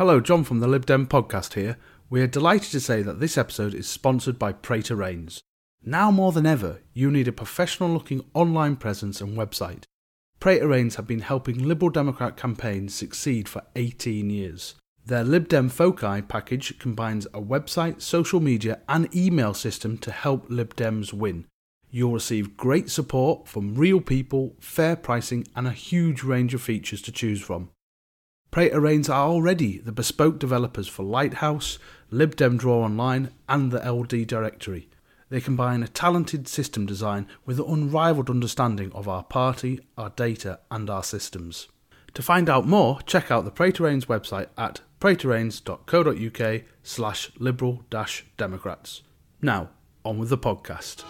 Hello, John from the Lib Dem podcast here. We are delighted to say that this episode is sponsored by Raines. Now more than ever, you need a professional looking online presence and website. Raines have been helping Liberal Democrat campaigns succeed for 18 years. Their Lib Dem Foci package combines a website, social media, and email system to help Lib Dems win. You'll receive great support from real people, fair pricing, and a huge range of features to choose from. Prater Raines are already the bespoke developers for Lighthouse, LibDem Draw Online, and the LD Directory. They combine a talented system design with an unrivaled understanding of our party, our data, and our systems. To find out more, check out the Prater Raines website at praterraines.co.uk slash liberal democrats. Now, on with the podcast.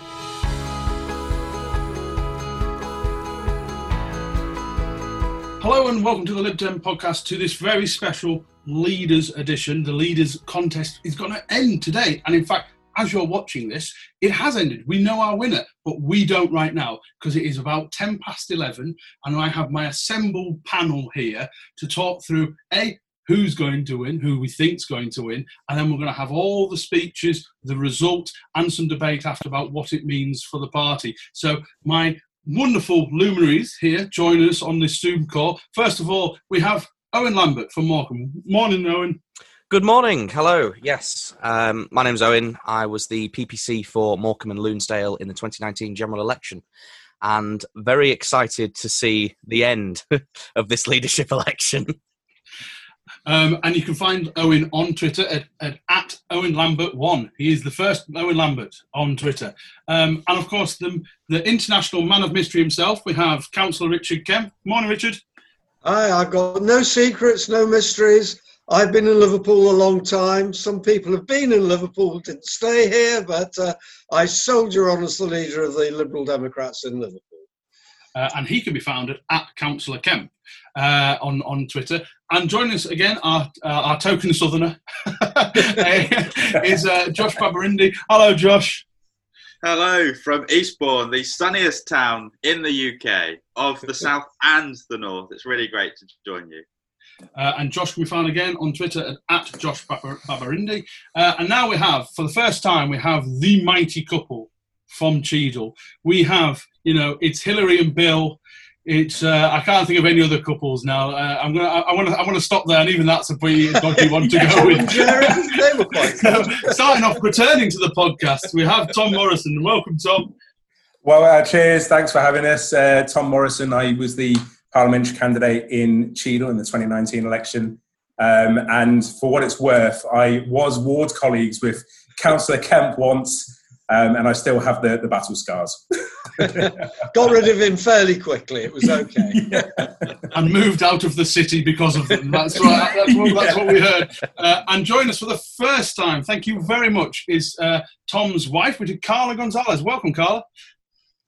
Hello and welcome to the Lib Dem podcast to this very special Leaders edition. The Leaders contest is going to end today. And in fact, as you're watching this, it has ended. We know our winner, but we don't right now because it is about 10 past 11. And I have my assembled panel here to talk through A, who's going to win, who we think's going to win, and then we're going to have all the speeches, the result, and some debate after about what it means for the party. So my wonderful luminaries here join us on this Zoom call. First of all, we have Owen Lambert from Morecambe. Morning, Owen. Good morning. Hello. Yes, um, my name's Owen. I was the PPC for Morecambe and Lunesdale in the 2019 general election, and very excited to see the end of this leadership election. Um, and you can find Owen on Twitter at, at, at Owen Lambert1. He is the first Owen Lambert on Twitter. Um, and of course, the, the international man of mystery himself, we have Councillor Richard Kemp. Morning, Richard. Hi, I've got no secrets, no mysteries. I've been in Liverpool a long time. Some people have been in Liverpool, didn't stay here, but uh, I soldier on as the leader of the Liberal Democrats in Liverpool. Uh, and he can be found at, at Councillor Kemp uh, on, on Twitter. And joining us again, our, uh, our token southerner is uh, Josh Babarinde. Hello, Josh. Hello from Eastbourne, the sunniest town in the UK, of the south and the north. It's really great to join you. Uh, and Josh can be found again on Twitter at, at Josh Babarinde. Uh, and now we have, for the first time, we have the mighty couple from Cheadle. We have, you know, it's Hillary and Bill it's uh, I can't think of any other couples now. Uh, I'm gonna I want to I want to stop there, and even that's a pretty dodgy one to go with. so, starting off, returning to the podcast, we have Tom Morrison. Welcome, Tom. Well, uh, cheers. Thanks for having us, uh, Tom Morrison. I was the parliamentary candidate in Cheadle in the 2019 election, um, and for what it's worth, I was ward colleagues with Councillor Kemp once um, and I still have the, the battle scars. Got rid of him fairly quickly. It was okay. yeah. And moved out of the city because of them. That's right. That's what, that's what we heard. Uh, and join us for the first time. Thank you very much. Is uh, Tom's wife, which is Carla Gonzalez. Welcome, Carla.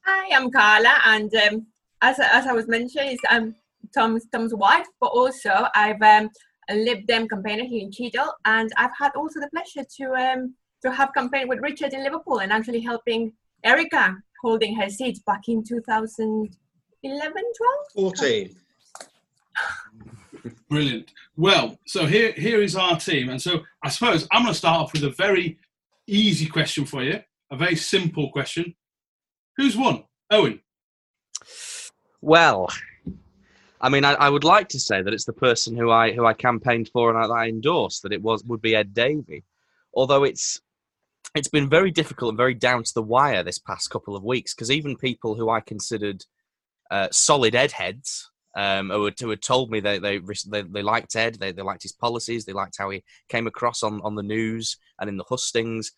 Hi, I'm Carla, and um, as as I was mentioning, I'm um, Tom's Tom's wife, but also I've um, a Lib Dem campaigner here in Cheadle, and I've had also the pleasure to um, to have campaigned with Richard in Liverpool and actually helping Erica holding her seat back in 2011, 12? 14. Brilliant. Well, so here here is our team, and so I suppose I'm going to start off with a very easy question for you, a very simple question. Who's won? Owen. Well, I mean, I, I, would like to say that it's the person who I who I campaigned for and I, I endorsed that it was would be Ed Davey, although it's it's been very difficult and very down to the wire this past couple of weeks because even people who I considered uh, solid Ed heads, um, who, had, who had told me they, they, they, they liked Ed, they, they liked his policies, they liked how he came across on, on the news and in the hustings,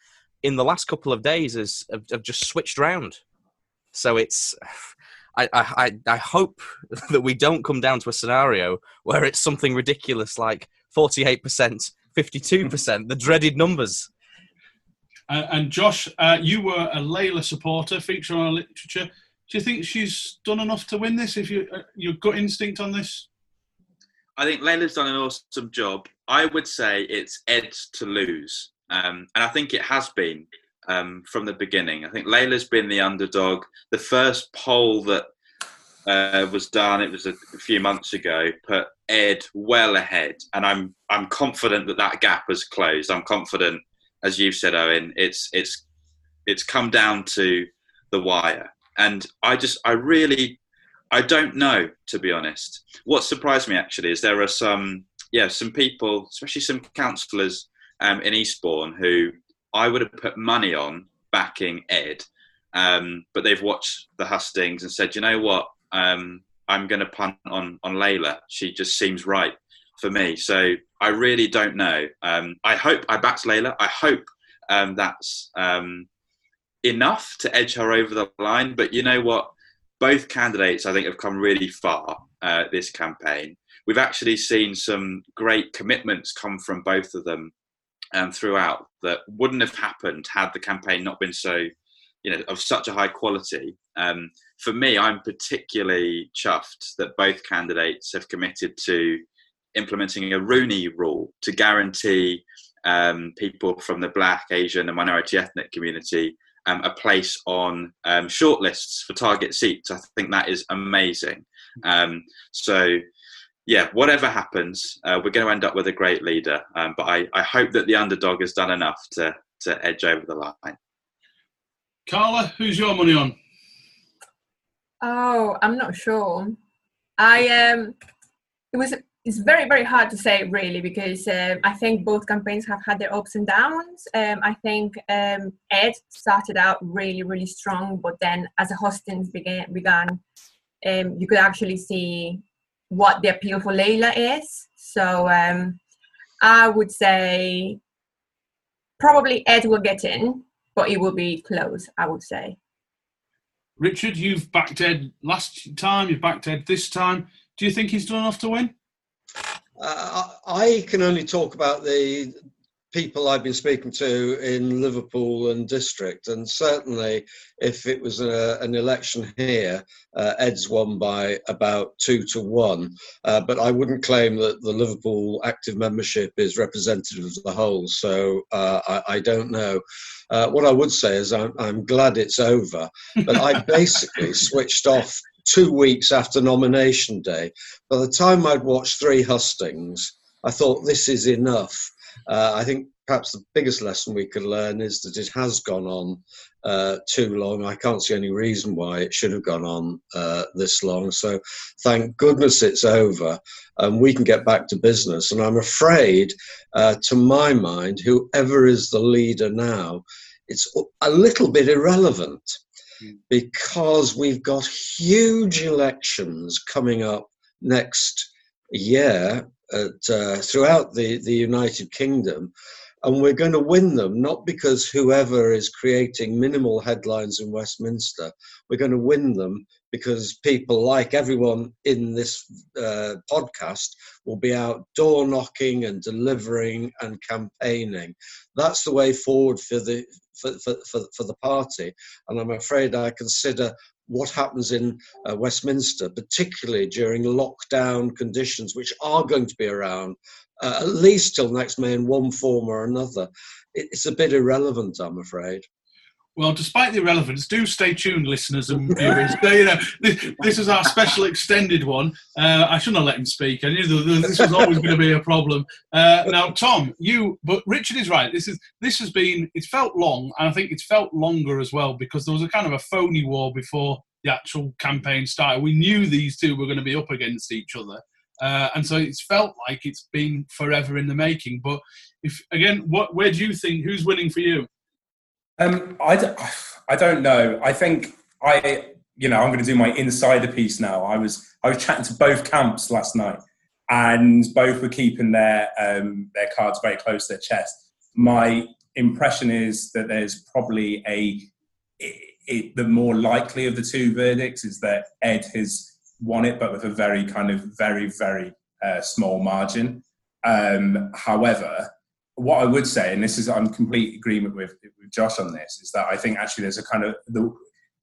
in the last couple of days has have, have just switched round. So it's. I, I, I hope that we don't come down to a scenario where it's something ridiculous like 48%, 52%, the dreaded numbers. Uh, and Josh, uh, you were a Layla supporter, feature on our literature. Do you think she's done enough to win this? If you uh, your gut instinct on this, I think Layla's done an awesome job. I would say it's Ed to lose, um, and I think it has been um, from the beginning. I think Layla's been the underdog. The first poll that uh, was done, it was a few months ago, put Ed well ahead, and I'm I'm confident that that gap has closed. I'm confident, as you've said, Owen. It's it's it's come down to the wire, and I just I really I don't know to be honest. What surprised me actually is there are some yeah some people, especially some councillors um, in Eastbourne who I would have put money on backing Ed, um, but they've watched the hustings and said, you know what, um, I'm going to punt on on Layla. She just seems right for me. So I really don't know. Um, I hope I backed Layla. I hope um, that's um, enough to edge her over the line. But you know what? Both candidates, I think, have come really far uh, this campaign. We've actually seen some great commitments come from both of them um, throughout that wouldn't have happened had the campaign not been so, you know, of such a high quality. Um, for me, I'm particularly chuffed that both candidates have committed to implementing a Rooney rule to guarantee um, people from the Black, Asian, and minority ethnic community um, a place on um, shortlists for target seats. I think that is amazing. Um, so, yeah, whatever happens, uh, we're going to end up with a great leader. Um, but I, I hope that the underdog has done enough to, to edge over the line. Carla, who's your money on? Oh, I'm not sure. I um, it was it's very very hard to say really because um, I think both campaigns have had their ups and downs. Um, I think um, Ed started out really really strong, but then as the hustings began began, um, you could actually see what the appeal for Layla is. So um, I would say probably Ed will get in, but it will be close. I would say. Richard, you've backed Ed last time. You've backed Ed this time. Do you think he's done enough to win? Uh, I can only talk about the people I've been speaking to in Liverpool and district, and certainly if it was a, an election here, uh, Ed's won by about two to one. Uh, but I wouldn't claim that the Liverpool active membership is representative of the whole, so uh, I, I, don't know. Uh, what I would say is I'm, I'm glad it's over, but I basically switched off two weeks after nomination day. By the time I'd watched three hustings, I thought this is enough. Uh, I think perhaps the biggest lesson we could learn is that it has gone on uh, too long. I can't see any reason why it should have gone on uh, this long. So thank goodness it's over and we can get back to business. And I'm afraid, uh, to my mind, whoever is the leader now, it's a little bit irrelevant because we've got huge elections coming up next year at, uh, throughout the, the United Kingdom. And we're going to win them, not because whoever is creating minimal headlines in Westminster, we're going to win them because people, like everyone in this uh, podcast, will be out door knocking and delivering and campaigning. That's the way forward for the for, for, for, for the party. And I'm afraid I consider what happens in uh, Westminster, particularly during lockdown conditions, which are going to be around uh, at least till next May in one form or another. It's a bit irrelevant, I'm afraid. Well, despite the irrelevance, do stay tuned, listeners and viewers. you know, this, this, is our special extended one. Uh, I shouldn't have let him speak. I knew this was always going to be a problem. Uh, now, Tom, you, but Richard is right. This is this has been. It's felt long, and I think it's felt longer as well because there was a kind of a phony war before the actual campaign started. We knew these two were going to be up against each other. Uh, and so it's felt like it's been forever in the making. But if again, what where do you think who's winning for you? Um, I, don't, I don't know. I think I, you know, I'm going to do my insider piece now. I was I was chatting to both camps last night, and both were keeping their um, their cards very close to their chest. My impression is that there's probably a it, it, the more likely of the two verdicts is that Ed has won it, but with a very kind of very very uh, small margin. Um, however, what I would say, and this is I'm complete agreement with with Josh on this, is that I think actually there's a kind of the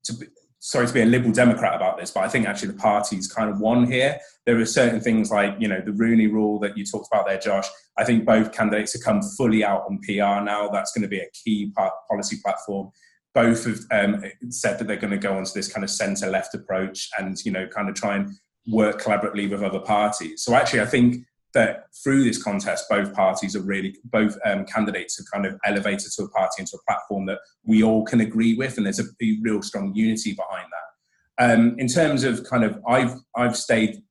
to be, sorry to be a liberal democrat about this, but I think actually the party's kind of won here. There are certain things like you know the Rooney Rule that you talked about there, Josh. I think both candidates have come fully out on PR now. That's going to be a key part, policy platform. Both have um, said that they're going to go onto this kind of centre left approach and you know kind of try and work collaboratively with other parties. So actually, I think that through this contest, both parties are really, both um, candidates have kind of elevated to a party into a platform that we all can agree with, and there's a, real strong unity behind that. Um, in terms of kind of, I've I've stayed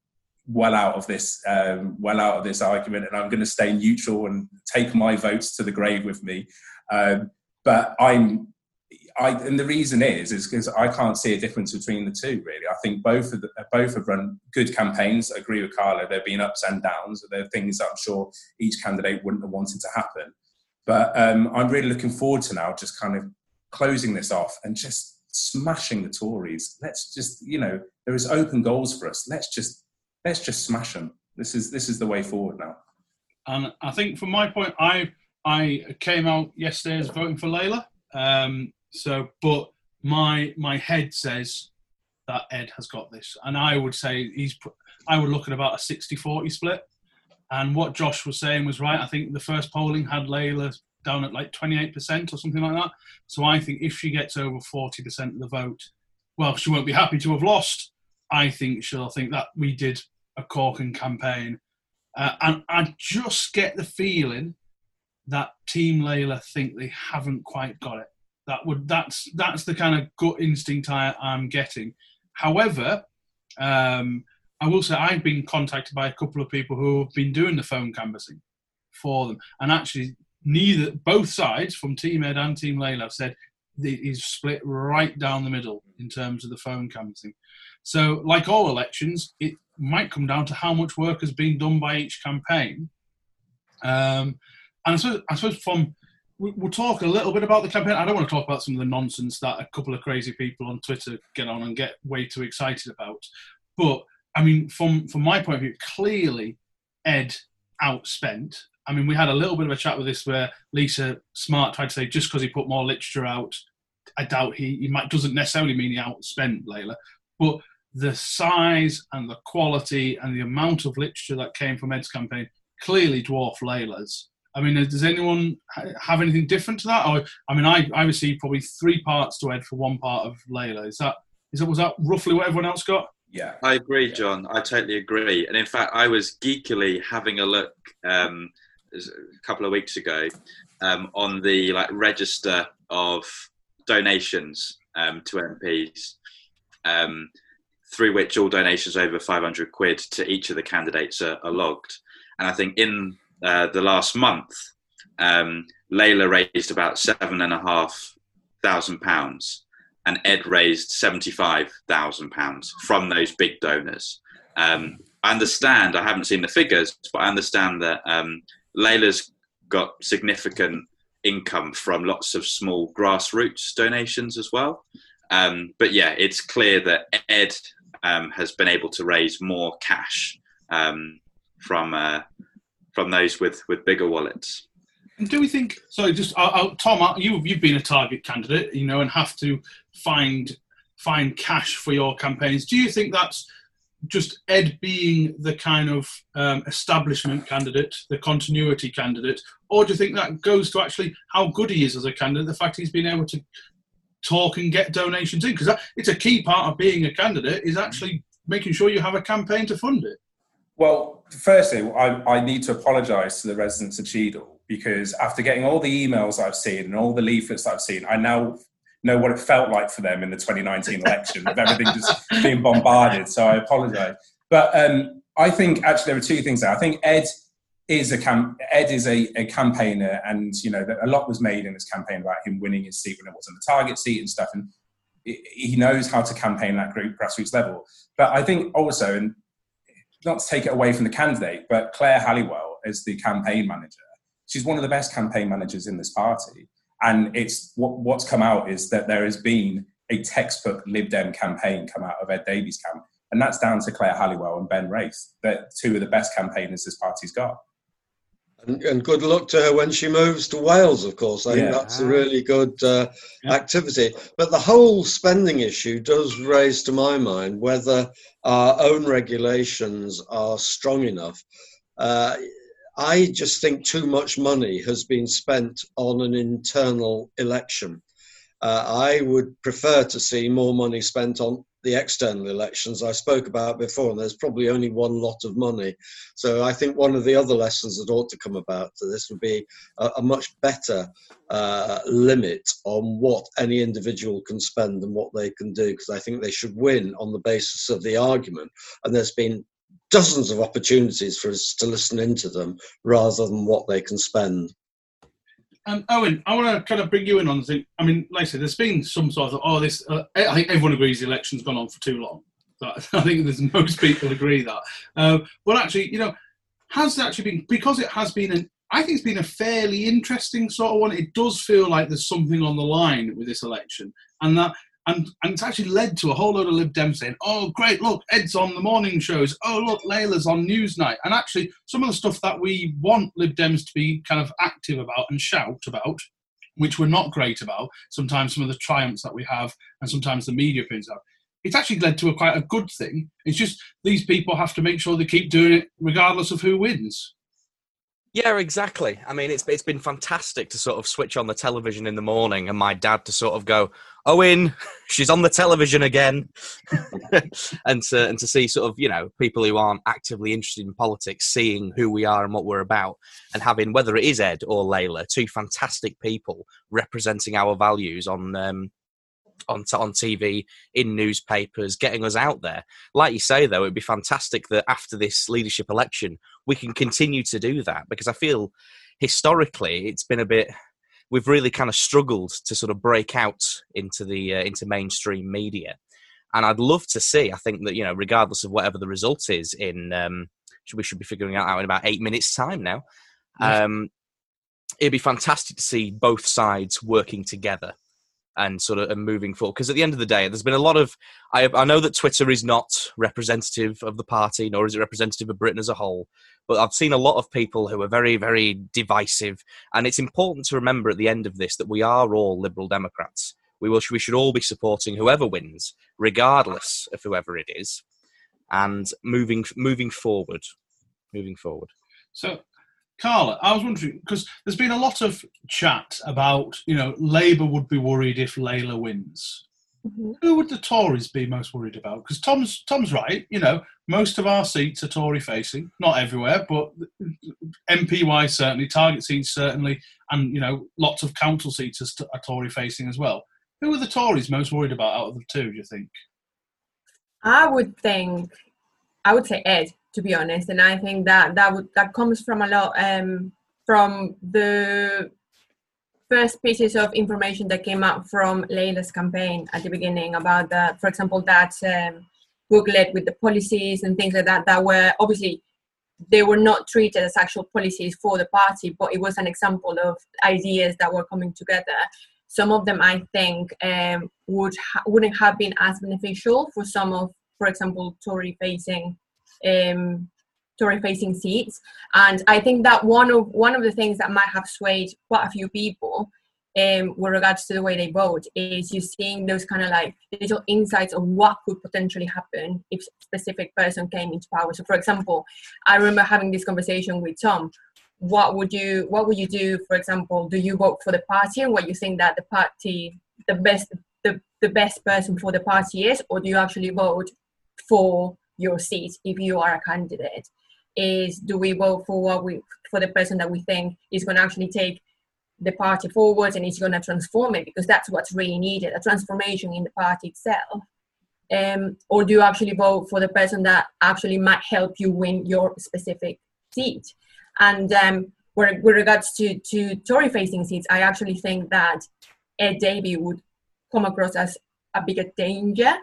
well out of this, um, well out of this argument, and I'm going to stay neutral and take my votes to the grave with me. Um, but I'm I, and the reason is is because I can't see a difference between the two. Really, I think both of the, both have run good campaigns. I agree with Carla. There've been ups and downs. There are things that I'm sure each candidate wouldn't have wanted to happen. But um, I'm really looking forward to now just kind of closing this off and just smashing the Tories. Let's just you know there is open goals for us. Let's just let's just smash them. This is this is the way forward now. And I think from my point, I I came out yesterday as voting for Layla. Um, so, but my my head says that Ed has got this, and I would say he's. I would look at about a 60-40 split. And what Josh was saying was right. I think the first polling had Layla down at like 28% or something like that. So I think if she gets over 40% of the vote, well, she won't be happy to have lost. I think she'll think that we did a corking campaign. Uh, and I just get the feeling that Team Layla think they haven't quite got it. That would that's that's the kind of gut instinct I, am getting. However, um, I will say I've been contacted by a couple of people who have been doing the phone canvassing for them, and actually neither both sides from Team Ed and Team Layla have said it is split right down the middle in terms of the phone canvassing. So, like all elections, it might come down to how much work has been done by each campaign. Um, and I suppose, I suppose from we'll talk a little bit about the campaign. I don't want to talk about some of the nonsense that a couple of crazy people on Twitter get on and get way too excited about. But I mean, from from my point of view, clearly Ed outspent. I mean, we had a little bit of a chat with this where Lisa Smart tried to say just because he put more literature out, I doubt he, he might doesn't necessarily mean he outspent Layla. But the size and the quality and the amount of literature that came from Ed's campaign clearly dwarfed Layla's. I mean, does anyone have anything different to that? Or, I mean, I, I received probably three parts to Ed for one part of Layla. Is that is that was that roughly what everyone else got? Yeah, I agree, John. I totally agree. And in fact, I was geekily having a look um, a couple of weeks ago um, on the like register of donations um, to MPs, um, through which all donations over 500 quid to each of the candidates are, are logged. And I think in uh, the last month, um, Layla raised about seven and a half thousand pounds, and Ed raised seventy-five thousand pounds from those big donors. Um, I understand. I haven't seen the figures, but I understand that um, Layla's got significant income from lots of small grassroots donations as well. Um, but yeah, it's clear that Ed um, has been able to raise more cash um, from uh, from those with with bigger wallets. Do we think? Sorry, just uh, uh, Tom, uh, you you've been a target candidate, you know, and have to find find cash for your campaigns. Do you think that's just Ed being the kind of um, establishment candidate, the continuity candidate, or do you think that goes to actually how good he is as a candidate? The fact he's been able to talk and get donations in, because it's a key part of being a candidate is actually making sure you have a campaign to fund it. Well, firstly, I, I need to apologise to the residents of Cheadle because after getting all the emails I've seen and all the leaflets I've seen, I now know what it felt like for them in the 2019 election with everything just being bombarded. So I apologise. But um, I think actually there are two things there. I think Ed is a cam- Ed is a, a campaigner, and you know a lot was made in this campaign about him winning his seat when it wasn't the target seat and stuff, and he knows how to campaign at grassroots level. But I think also, and not to take it away from the candidate, but Claire Halliwell is the campaign manager. She's one of the best campaign managers in this party. And it's what, what's come out is that there has been a textbook Lib Dem campaign come out of Ed Davey's camp. And that's down to Claire Halliwell and Ben Rathe, that two of the best campaigners this party's got. And, and, good luck to her when she moves to Wales, of course. I yeah. think that's a really good uh, yeah. activity. But the whole spending issue does raise to my mind whether our own regulations are strong enough. Uh, I just think too much money has been spent on an internal election. Uh, I would prefer to see more money spent on the external elections I spoke about before, and there's probably only one lot of money. So I think one of the other lessons that ought to come about to this would be a, a much better uh, limit on what any individual can spend and what they can do, because I think they should win on the basis of the argument. And there's been dozens of opportunities for us to listen into them rather than what they can spend. Um, Owen, I want to kind of bring you in on the thing. I mean, like I said, there's been some sort of, oh, this, uh, I think everyone agrees the election's gone on for too long. I think there's most people agree that. Uh, but actually, you know, has actually been, because it has been an, I think it's been a fairly interesting sort of one. It does feel like there's something on the line with this election. And that and, and it's actually led to a whole load of Lib Dems saying, oh, great, look, Ed's on the morning shows. Oh, look, Layla's on Newsnight. And actually, some of the stuff that we want Lib Dems to be kind of active about and shout about, which we're not great about, sometimes some of the triumphs that we have, and sometimes the media opinions have, it's actually led to a quite a good thing. It's just these people have to make sure they keep doing it regardless of who wins. Yeah, exactly. I mean, it's it's been fantastic to sort of switch on the television in the morning and my dad to sort of go, Owen, she's on the television again, and to and to see sort of you know people who aren't actively interested in politics seeing who we are and what we're about, and having whether it is Ed or Layla, two fantastic people representing our values on um, on on TV, in newspapers, getting us out there. Like you say, though, it'd be fantastic that after this leadership election, we can continue to do that because I feel historically it's been a bit. We've really kind of struggled to sort of break out into the uh, into mainstream media, and I'd love to see. I think that you know, regardless of whatever the result is, in um, we should be figuring out in about eight minutes' time now. Um, it'd be fantastic to see both sides working together and sort of and moving forward. Because at the end of the day, there's been a lot of. I, I know that Twitter is not representative of the party, nor is it representative of Britain as a whole. But I've seen a lot of people who are very, very divisive, and it's important to remember at the end of this that we are all Liberal Democrats. We will. We should all be supporting whoever wins, regardless of whoever it is, and moving moving forward, moving forward. So Carla, I was wondering because there's been a lot of chat about, you know, Labour would be worried if Layla wins. Mm-hmm. Who would the Tories be most worried about? Because Tom's Tom's right. You know, most of our seats are Tory facing, not everywhere, but MPY certainly, target seats certainly, and you know, lots of council seats are, are Tory facing as well. Who are the Tories most worried about out of the two? Do you think? I would think, I would say Ed to be honest. And I think that that would that comes from a lot um, from the first pieces of information that came out from Layla's campaign at the beginning about that, for example, that um, booklet with the policies and things like that that were obviously they were not treated as actual policies for the party, but it was an example of ideas that were coming together. Some of them, I think, um, would ha- wouldn't have been as beneficial for some of, for example, Tory-facing um, Tory-facing seats. And I think that one of one of the things that might have swayed quite a few people um, with regards to the way they vote is you seeing those kind of like little insights of what could potentially happen if a specific person came into power. So, for example, I remember having this conversation with Tom. What would you What would you do? For example, do you vote for the party and what you think that the party, the best, the, the best person for the party is, or do you actually vote for your seat if you are a candidate is do we vote for what we for the person that we think is going to actually take the party forward and is going to transform it? Because that's what's really needed a transformation in the party itself. Um, or do you actually vote for the person that actually might help you win your specific seat? And um, with, regards to, to Tory facing seats I actually think that Ed Davey would come across as a bigger danger.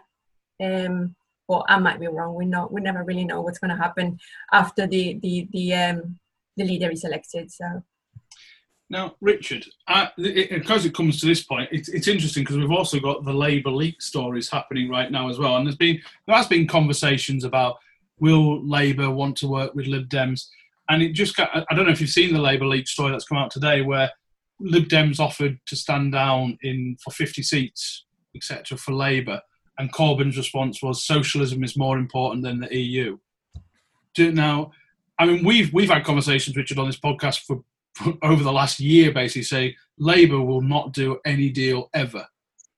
Um, but I might be wrong. We know we never really know what's going to happen after the the the um, the leader is elected. So. Now, Richard, it, because it comes to this point, it's, it's interesting because we've also got the Labour leak stories happening right now as well, and there's been there has been conversations about will Labour want to work with Lib Dems, and it just got, I don't know if you've seen the Labour leak story that's come out today, where Lib Dems offered to stand down in for 50 seats, etc., for Labour, and Corbyn's response was socialism is more important than the EU. Do, Now, I mean, we've we've had conversations, Richard, on this podcast for, for over the last year, basically saying Labour will not do any deal ever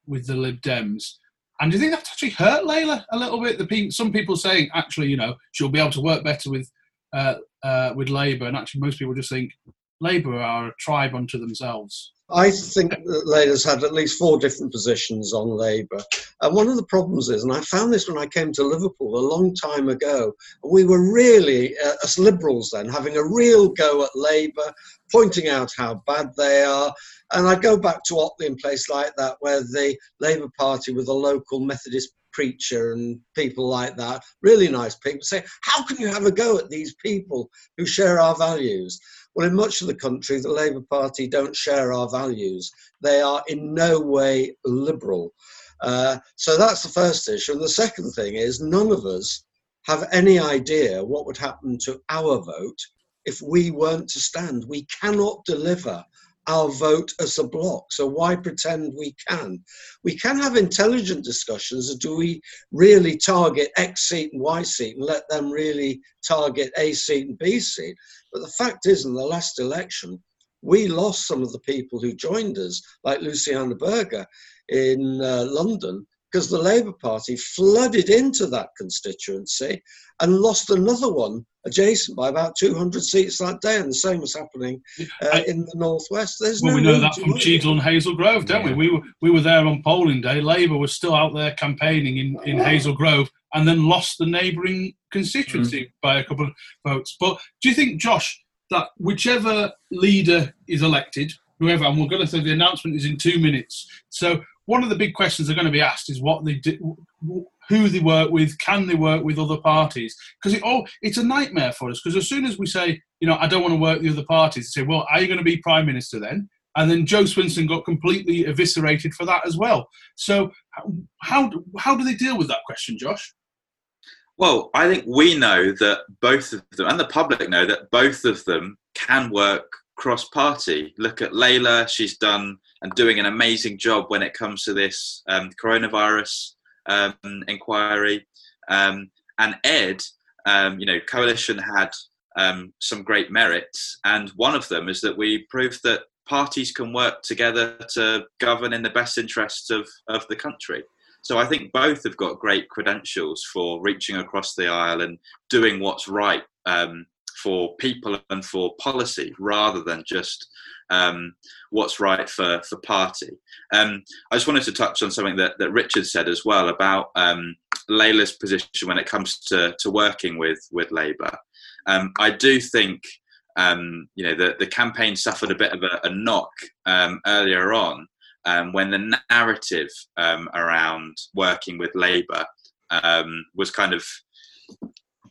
with the Lib Dems. And do you think that's actually hurt Layla a little bit? The pe- some people saying actually, you know, she'll be able to work better with uh, uh, with Labour, and actually most people just think Labour are a tribe unto themselves. I think that Layla's had at least four different positions on Labour. And one of the problems is, and I found this when I came to Liverpool a long time ago, we were really, uh, as Liberals then, having a real go at Labour, pointing out how bad they are. And I go back to Otley and place like that, where the Labour Party with a local Methodist preacher and people like that, really nice people, say, How can you have a go at these people who share our values? Well, in much of the country, the Labour Party don't share our values. They are in no way liberal. Uh, so that's the first issue. And the second thing is, none of us have any idea what would happen to our vote if we weren't to stand. We cannot deliver our vote as a bloc. So why pretend we can? We can have intelligent discussions. Do we really target X seat and Y seat and let them really target A seat and B seat? But the fact is, in the last election, we lost some of the people who joined us, like Luciana Berger in uh, London, because the Labour Party flooded into that constituency and lost another one adjacent by about 200 seats that day, and the same was happening uh, in the northwest. There's well, no we know that from Cheadle and Hazel Grove, don't Yeah. we? We were we were there on polling day. Labour was still out there campaigning in, in Hazel Grove, and then lost the neighbouring constituency by a couple of votes. But do you think, Josh, that whichever leader is elected, whoever, and we're going to say the announcement is in two minutes. So one of the big questions they're going to be asked is what they do, who they work with, can they work with other parties? Because it all it's a nightmare for us. Because as soon as we say, you know, I don't want to work with the other parties, they say, well, are you going to be prime minister then? And then Jo Swinson got completely eviscerated for that as well. So how how, do- how do they deal with that question, Josh? Well, I think we know that both of them, and the public know that both of them can work cross party. Look at Layla, she's done and doing an amazing job when it comes to this um, coronavirus um, inquiry. Um, and Ed, um, you know, Coalition had um, some great merits, and one of them is that we proved that parties can work together to govern in the best interests of, of the country. So I think both have got great credentials for reaching across the aisle and doing what's right um, for people and for policy, rather than just um, what's right for for party. Um, I just wanted to touch on something that, that Richard said as well about um, Layla's position when it comes to, to working with with Labour. Um, I do think um, you know the the campaign suffered a bit of a, a knock um, earlier on when the narrative around working with Labour was kind of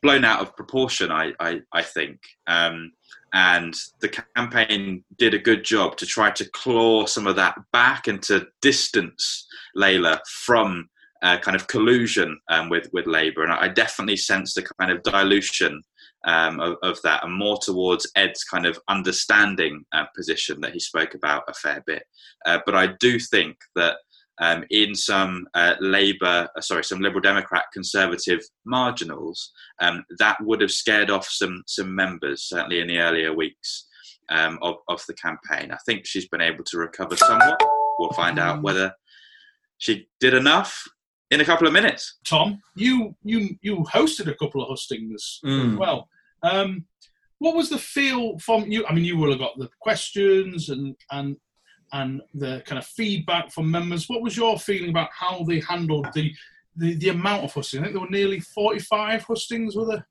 blown out of proportion. I I, I think. Um, and the campaign did a good job to try to claw some of that back and to distance Layla from uh, kind of collusion um, with with Labour, and I definitely sensed a kind of dilution um, of, of that, and more towards Ed's kind of understanding uh, position that he spoke about a fair bit. Uh, but I do think that um, in some uh, Labour, uh, sorry, some Liberal Democrat Conservative marginals, um, that would have scared off some some members, certainly in the earlier weeks um, of of the campaign. I think she's been able to recover somewhat. We'll find out whether she did enough in a couple of minutes. Tom, you you you hosted a couple of hustings as Mm. well. Um, what was the feel from you? I mean, you will have got the questions and and and the kind of feedback from members. What was your feeling about how they handled the the, the amount of hustings? I think there were nearly forty five hustings, were there?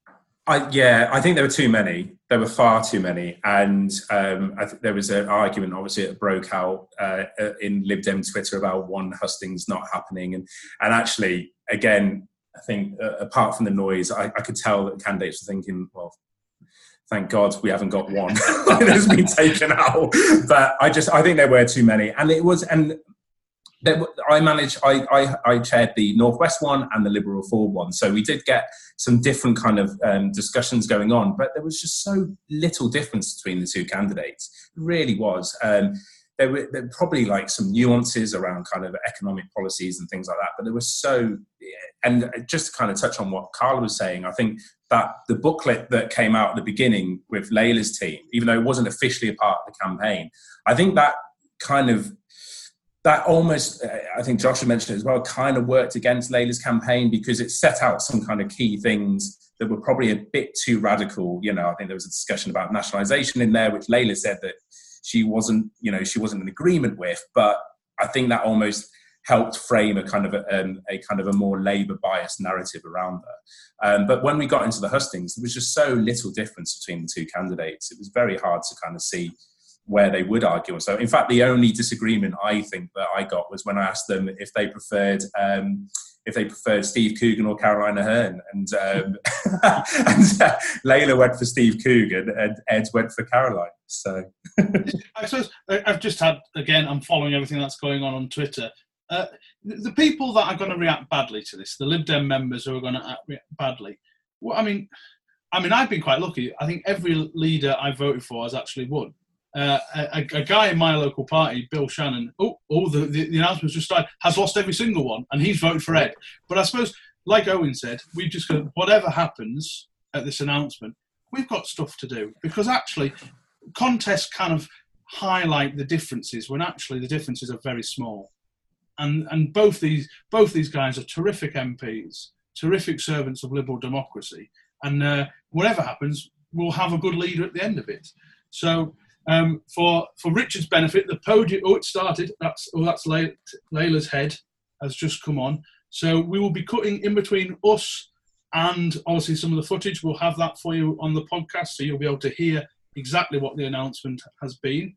I, yeah, I think there were too many. There were far too many, and um, I think there was an argument, obviously, that broke out uh, in Lib Dem Twitter about one hustings not happening, and and actually, again, I think uh, apart from the noise, I, I could tell that candidates were thinking, well, thank God we haven't got one that's been taken out. But I just, I think there were too many, and it was, and there, I managed, I, I, I chaired the Northwest one and the Liberal Reform one, so we did get some different kind of um, discussions going on, but there was just so little difference between the two candidates. It really was. Um, there were, there were probably like some nuances around kind of economic policies and things like that, but there was so, and uh, just to kind of touch on what Carla was saying, I think that the booklet that came out at the beginning with Layla's team, even though it wasn't officially a part of the campaign, I think that kind of that almost, uh, I think Josh mentioned it as well, kind of worked against Layla's campaign because it set out some kind of key things that were probably a bit too radical. You know, I think there was a discussion about nationalisation in there, which Layla said that she wasn't, you know, she wasn't in agreement with. But I think that almost helped frame a kind of a, um, a kind of a more Labour biased narrative around that. Um, but when we got into the hustings, there was just so little difference between the two candidates. It was very hard to kind of see where they would argue. So, in fact, the only disagreement I think that I got was when I asked them if they preferred. Um, if they preferred Steve Coogan or Caroline Aherne. And, um, and uh, Layla went for Steve Coogan and Ed went for Caroline. So I suppose I've just had, again, I'm following everything that's going on on Twitter. Uh, the people that are going to react badly to this, the Lib Dem members who are going to react badly, well, I mean, I mean, I've been quite lucky. I think every leader I voted for has actually won. Uh, a, a, guy in my local party, Bill Shannon, oh, oh the, the, the announcements just started, has lost every single one, and he's voted for Ed. But I suppose, like Owen said, we've just got whatever happens at this announcement, we've got stuff to do because actually, contests kind of highlight the differences when actually the differences are very small. And and both these both these guys are terrific MPs, terrific servants of liberal democracy, and uh, whatever happens, we'll have a good leader at the end of it. So um, for for Richard's benefit, the podium. Oh, it started. That's oh, that's Layla's head has just come on. So we will be cutting in between us and obviously some of the footage. We'll have that for you on the podcast, so you'll be able to hear exactly what the announcement has been.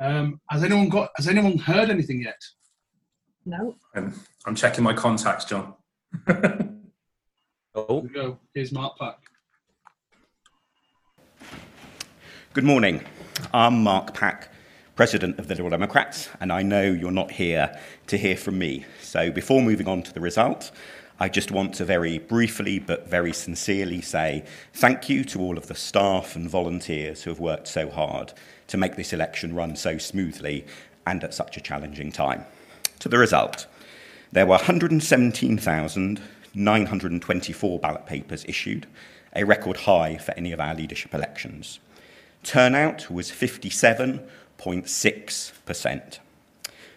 Um, has anyone got? Has anyone heard anything yet? No. Um, I'm checking my contacts, John. oh, Here go. Here's Mark Pack. Good morning. I'm Mark Pack, President of the Liberal Democrats, and I know you're not here to hear from me. So before moving on to the result, I just want to very briefly but very sincerely say thank you to all of the staff and volunteers who have worked so hard to make this election run so smoothly and at such a challenging time. To the result, there were 117,924 ballot papers issued, a record high for any of our leadership elections. Turnout was 57.6%.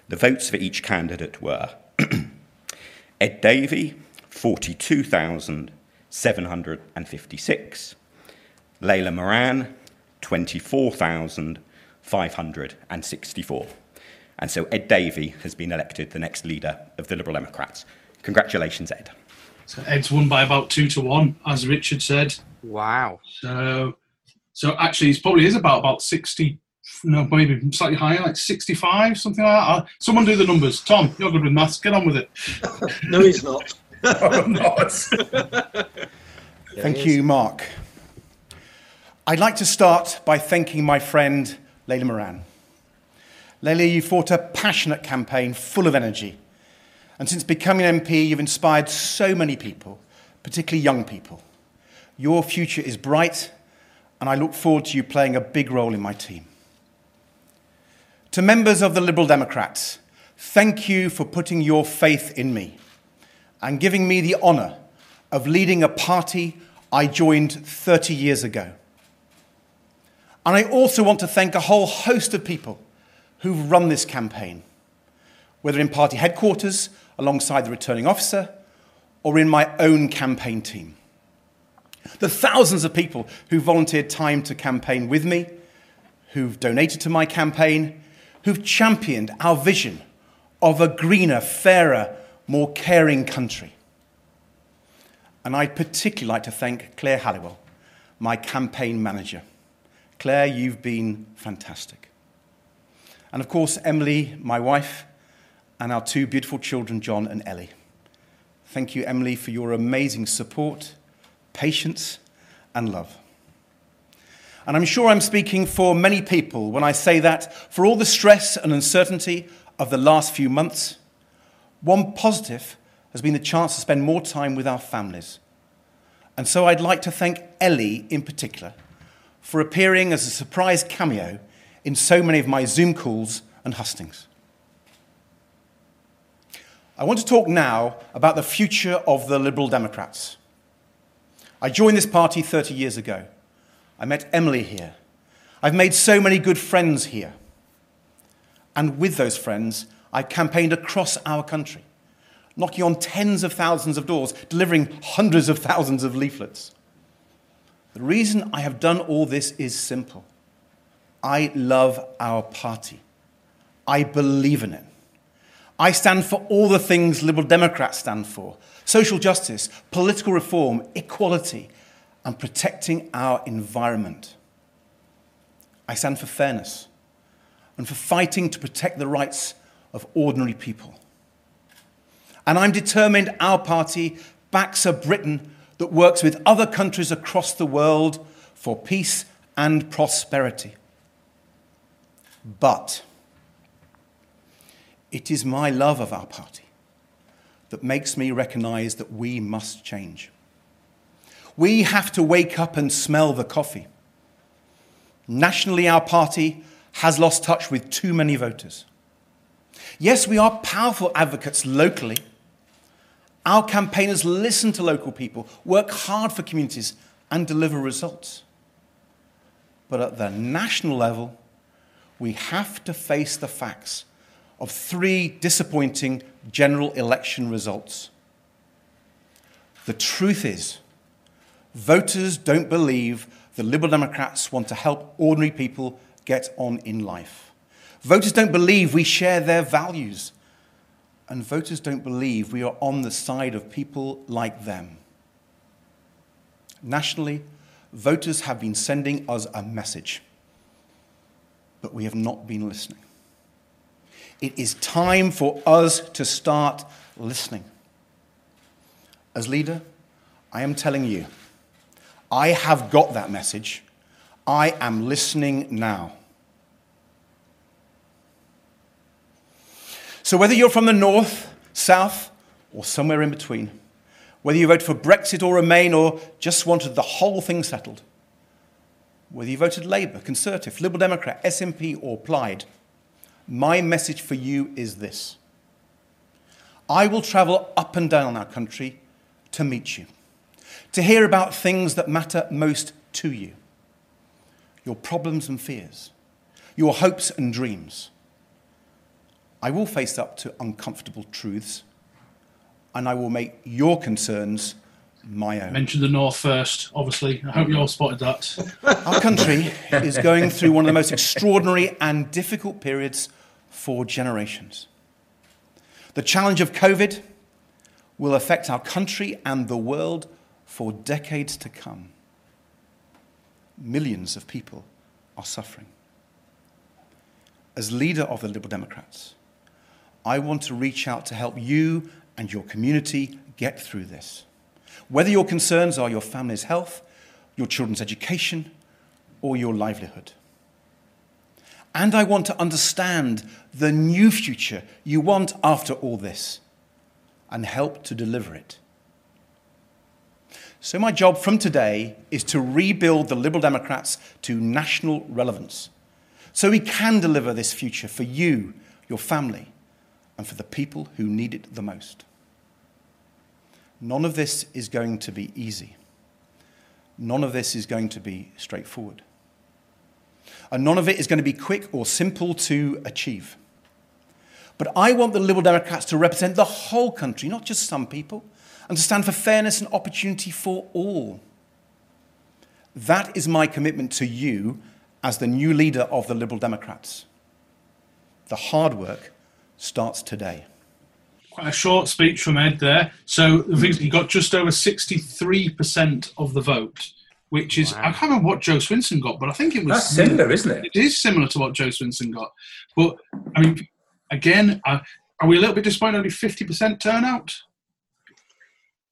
The votes for each candidate were Ed Davey, 42,756, Layla Moran, 24,564. And so Ed Davey has been elected the next leader of the Liberal Democrats. Congratulations, Ed. So Ed's won by about two to one, as Richard said. Wow. So so actually, it probably is about about sixty, no, maybe slightly higher, like sixty-five, something like that. Uh, someone do the numbers. Tom, you're good with maths. Get on with it. no, he's not. I'm not. Thank you, Mark. I'd like to start by thanking my friend Layla Moran. Layla, you fought a passionate campaign full of energy. And since becoming MP, you've inspired so many people, particularly young people. Your future is bright and I look forward to you playing a big role in my team. To members of the Liberal Democrats, thank you for putting your faith in me and giving me the honour of leading a party I joined 30 years ago. And I also want to thank a whole host of people who've run this campaign, whether in party headquarters alongside the returning officer or in my own campaign team the thousands of people who volunteered time to campaign with me, who've donated to my campaign, who've championed our vision of a greener, fairer, more caring country. And I'd particularly like to thank Claire Halliwell, my campaign manager. Claire, you've been fantastic. And of course, Emily, my wife, and our two beautiful children, John and Ellie. Thank you, Emily, for your amazing support patience, and love. And I'm sure I'm speaking for many people when I say that for all the stress and uncertainty of the last few months, one positive has been the chance to spend more time with our families. And so I'd like to thank Ellie in particular for appearing as a surprise cameo in so many of my Zoom calls and hustings. I want to talk now about the future of the Liberal Democrats. I joined this party 30 years ago. I met Emily here. I've made so many good friends here. And with those friends, I campaigned across our country, knocking on tens of thousands of doors, delivering hundreds of thousands of leaflets. The reason I have done all this is simple. I love our party. I believe in it. I stand for all the things Liberal Democrats stand for social justice, political reform, equality, and protecting our environment. I stand for fairness and for fighting to protect the rights of ordinary people. And I'm determined our party backs a Britain that works with other countries across the world for peace and prosperity. But it is my love of our party that makes me recognize that we must change. We have to wake up and smell the coffee. Nationally, our party has lost touch with too many voters. Yes, we are powerful advocates locally. Our campaigners listen to local people, work hard for communities, and deliver results. But at the national level, we have to face the facts of three disappointing general election results. The truth is, voters don't believe the Liberal Democrats want to help ordinary people get on in life. Voters don't believe we share their values. And voters don't believe we are on the side of people like them. Nationally, voters have been sending us a message, but we have not been listening. It is time for us to start listening. As leader, I am telling you, I have got that message. I am listening now. So, whether you're from the north, south, or somewhere in between, whether you voted for Brexit or Remain or just wanted the whole thing settled, whether you voted Labour, Conservative, Liberal Democrat, SNP, or Plaid, my message for you is this I will travel up and down our country to meet you, to hear about things that matter most to you your problems and fears, your hopes and dreams. I will face up to uncomfortable truths, and I will make your concerns my own. Mention the North first, obviously. I hope you all spotted that. Our country is going through one of the most extraordinary and difficult periods for generations. The challenge of COVID will affect our country and the world for decades to come. Millions of people are suffering. As leader of the Liberal Democrats, I want to reach out to help you and your community get through this. Whether your concerns are your family's health, your children's education, or your livelihood. And I want to understand the new future you want after all this and help to deliver it. So, my job from today is to rebuild the Liberal Democrats to national relevance so we can deliver this future for you, your family, and for the people who need it the most. None of this is going to be easy. None of this is going to be straightforward. And none of it is going to be quick or simple to achieve. But I want the Liberal Democrats to represent the whole country, not just some people, and to stand for fairness and opportunity for all. That is my commitment to you as the new leader of the Liberal Democrats. The hard work starts today. Quite a short speech from Ed there. So he got just over 63% of the vote which is wow. I can't remember what Jo Swinson got, but I think it was that's similar, isn't it? It is similar to what Jo Swinson got, but I mean, again, uh, are we a little bit disappointed? Only fifty percent turnout.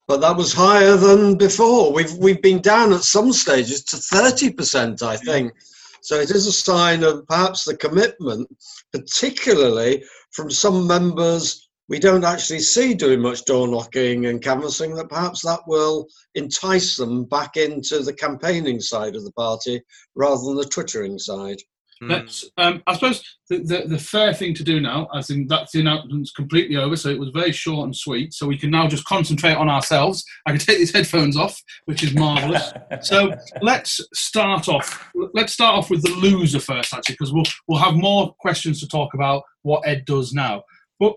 But that was higher than before. We've we've been down at some stages to thirty percent, I think. So it is a sign of perhaps the commitment, particularly from some members we don't actually see doing much door knocking and canvassing, that perhaps that will entice them back into the campaigning side of the party rather than the twittering side. Hmm. Let's, um, I suppose the, the, the, fair thing to do now, I think that's the announcement's completely over, so it was very short and sweet. So we can now just concentrate on ourselves. I can take these headphones off, which is marvellous. so let's start off. Let's start off with the loser first, actually, because we'll we'll have more questions to talk about what Ed does now. But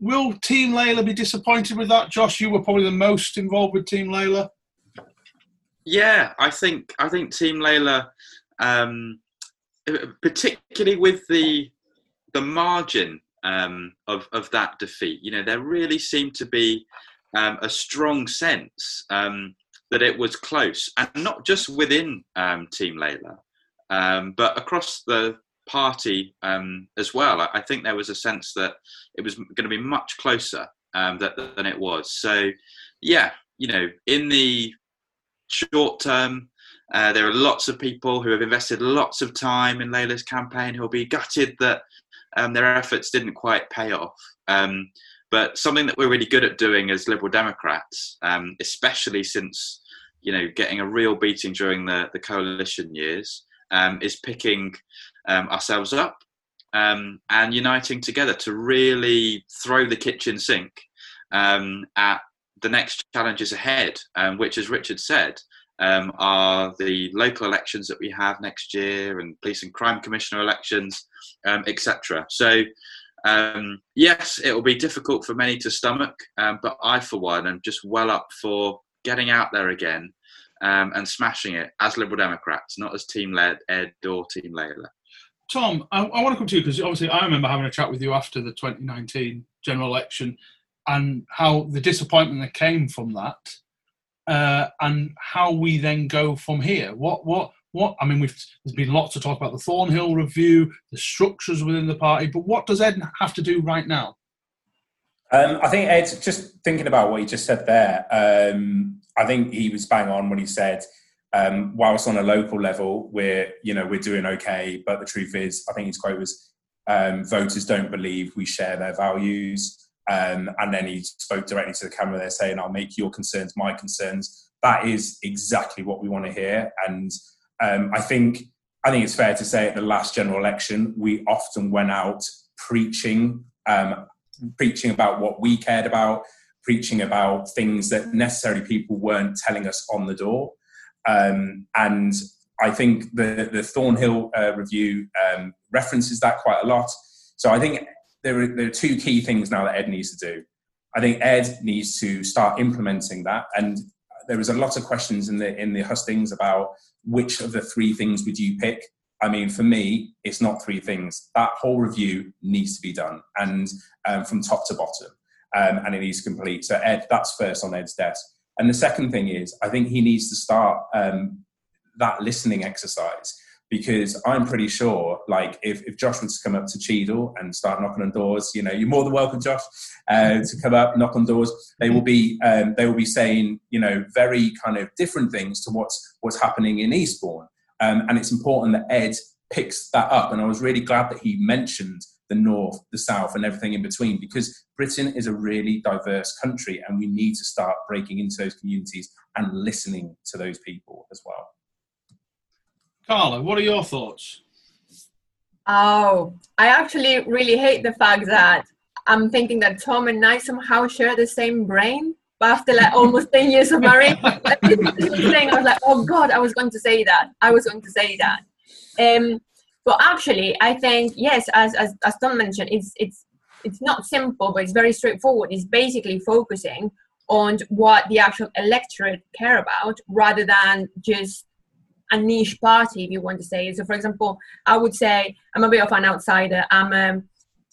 will Team Layla be disappointed with that? Josh, you were probably the most involved with Team Layla. Yeah, I think I think Team Layla, um, particularly with the the margin um, of of that defeat, you know, there really seemed to be um, a strong sense um, that it was close, and not just within um, Team Layla, um, but across the party um, as well. I, I, think there was a sense that it was going to be much closer um, that, than it was. So, yeah, you know, in the short term, uh, there are lots of people who have invested lots of time in Layla's campaign who will be gutted that um, their efforts didn't quite pay off. Um, but something that we're really good at doing as Liberal Democrats, um, especially since you know getting a real beating during the, the coalition years, um, is picking um, ourselves up um, and uniting together to really throw the kitchen sink um, at the next challenges ahead, um, which, as Richard said, um, are the local elections that we have next year and police and crime commissioner elections, um, etc. So, yes, it will be difficult for many to stomach, but I, for one, am just well up for getting out there again um, and smashing it as Liberal Democrats, not as Team Led Ed or Team Layla. Tom, I, I want to come to you because obviously I remember having a chat with you after the 2019 general election and how the disappointment that came from that, uh, and how we then go from here. What what what? I mean, we've there's been lots of talk about the Thornhill review, the structures within the party, but what does Ed have to do right now? Um, I think Ed, just thinking about what you just said there, um, I think he was bang on when he said um, whilst on a local level, we're you know we're doing okay, but the truth is, I think his quote was, um, "Voters don't believe we share their values." Um, and then he spoke directly to the camera there, saying, "I'll make your concerns my concerns." That is exactly what we want to hear, and um, I think I think it's fair to say at the last general election, we often went out preaching um, preaching about what we cared about, preaching about things that necessarily people weren't telling us on the door. Um, and I think the, the Thornhill uh, review um, references that quite a lot. So I think there are, there are two key things now that Ed needs to do. I think Ed needs to start implementing that. And there was a lot of questions in the in the hustings about which of the three things would you pick. I mean, for me, it's not three things. That whole review needs to be done, and um, from top to bottom, um, and it needs to complete. So, Ed, that's first on Ed's desk. And the second thing is, I think he needs to start um, that listening exercise because I'm pretty sure, like, if, if Josh wants to come up to Cheadle and start knocking on doors, you know, you're more than welcome, Josh, uh, to come up, knock on doors. They will be, um, they will be saying, you know, very kind of different things to what's what's happening in Eastbourne. Um, and it's important that Ed picks that up. And I was really glad that he mentioned the north, the south, and everything in between because Britain is a really diverse country and we need to start breaking into those communities and listening to those people as well. Carla, what are your thoughts? Oh, I actually really hate the fact that I'm thinking that Tom and I somehow share the same brain. But after like almost 10 years of marriage, I was like, oh God, I was going to say that. I was going to say that. Um, but actually, I think, yes, as, as, as Tom mentioned, it's, it's, it's not simple, but it's very straightforward. It's basically focusing on what the actual electorate care about rather than just a niche party, if you want to say. So, for example, I would say I'm a bit of an outsider. I'm a,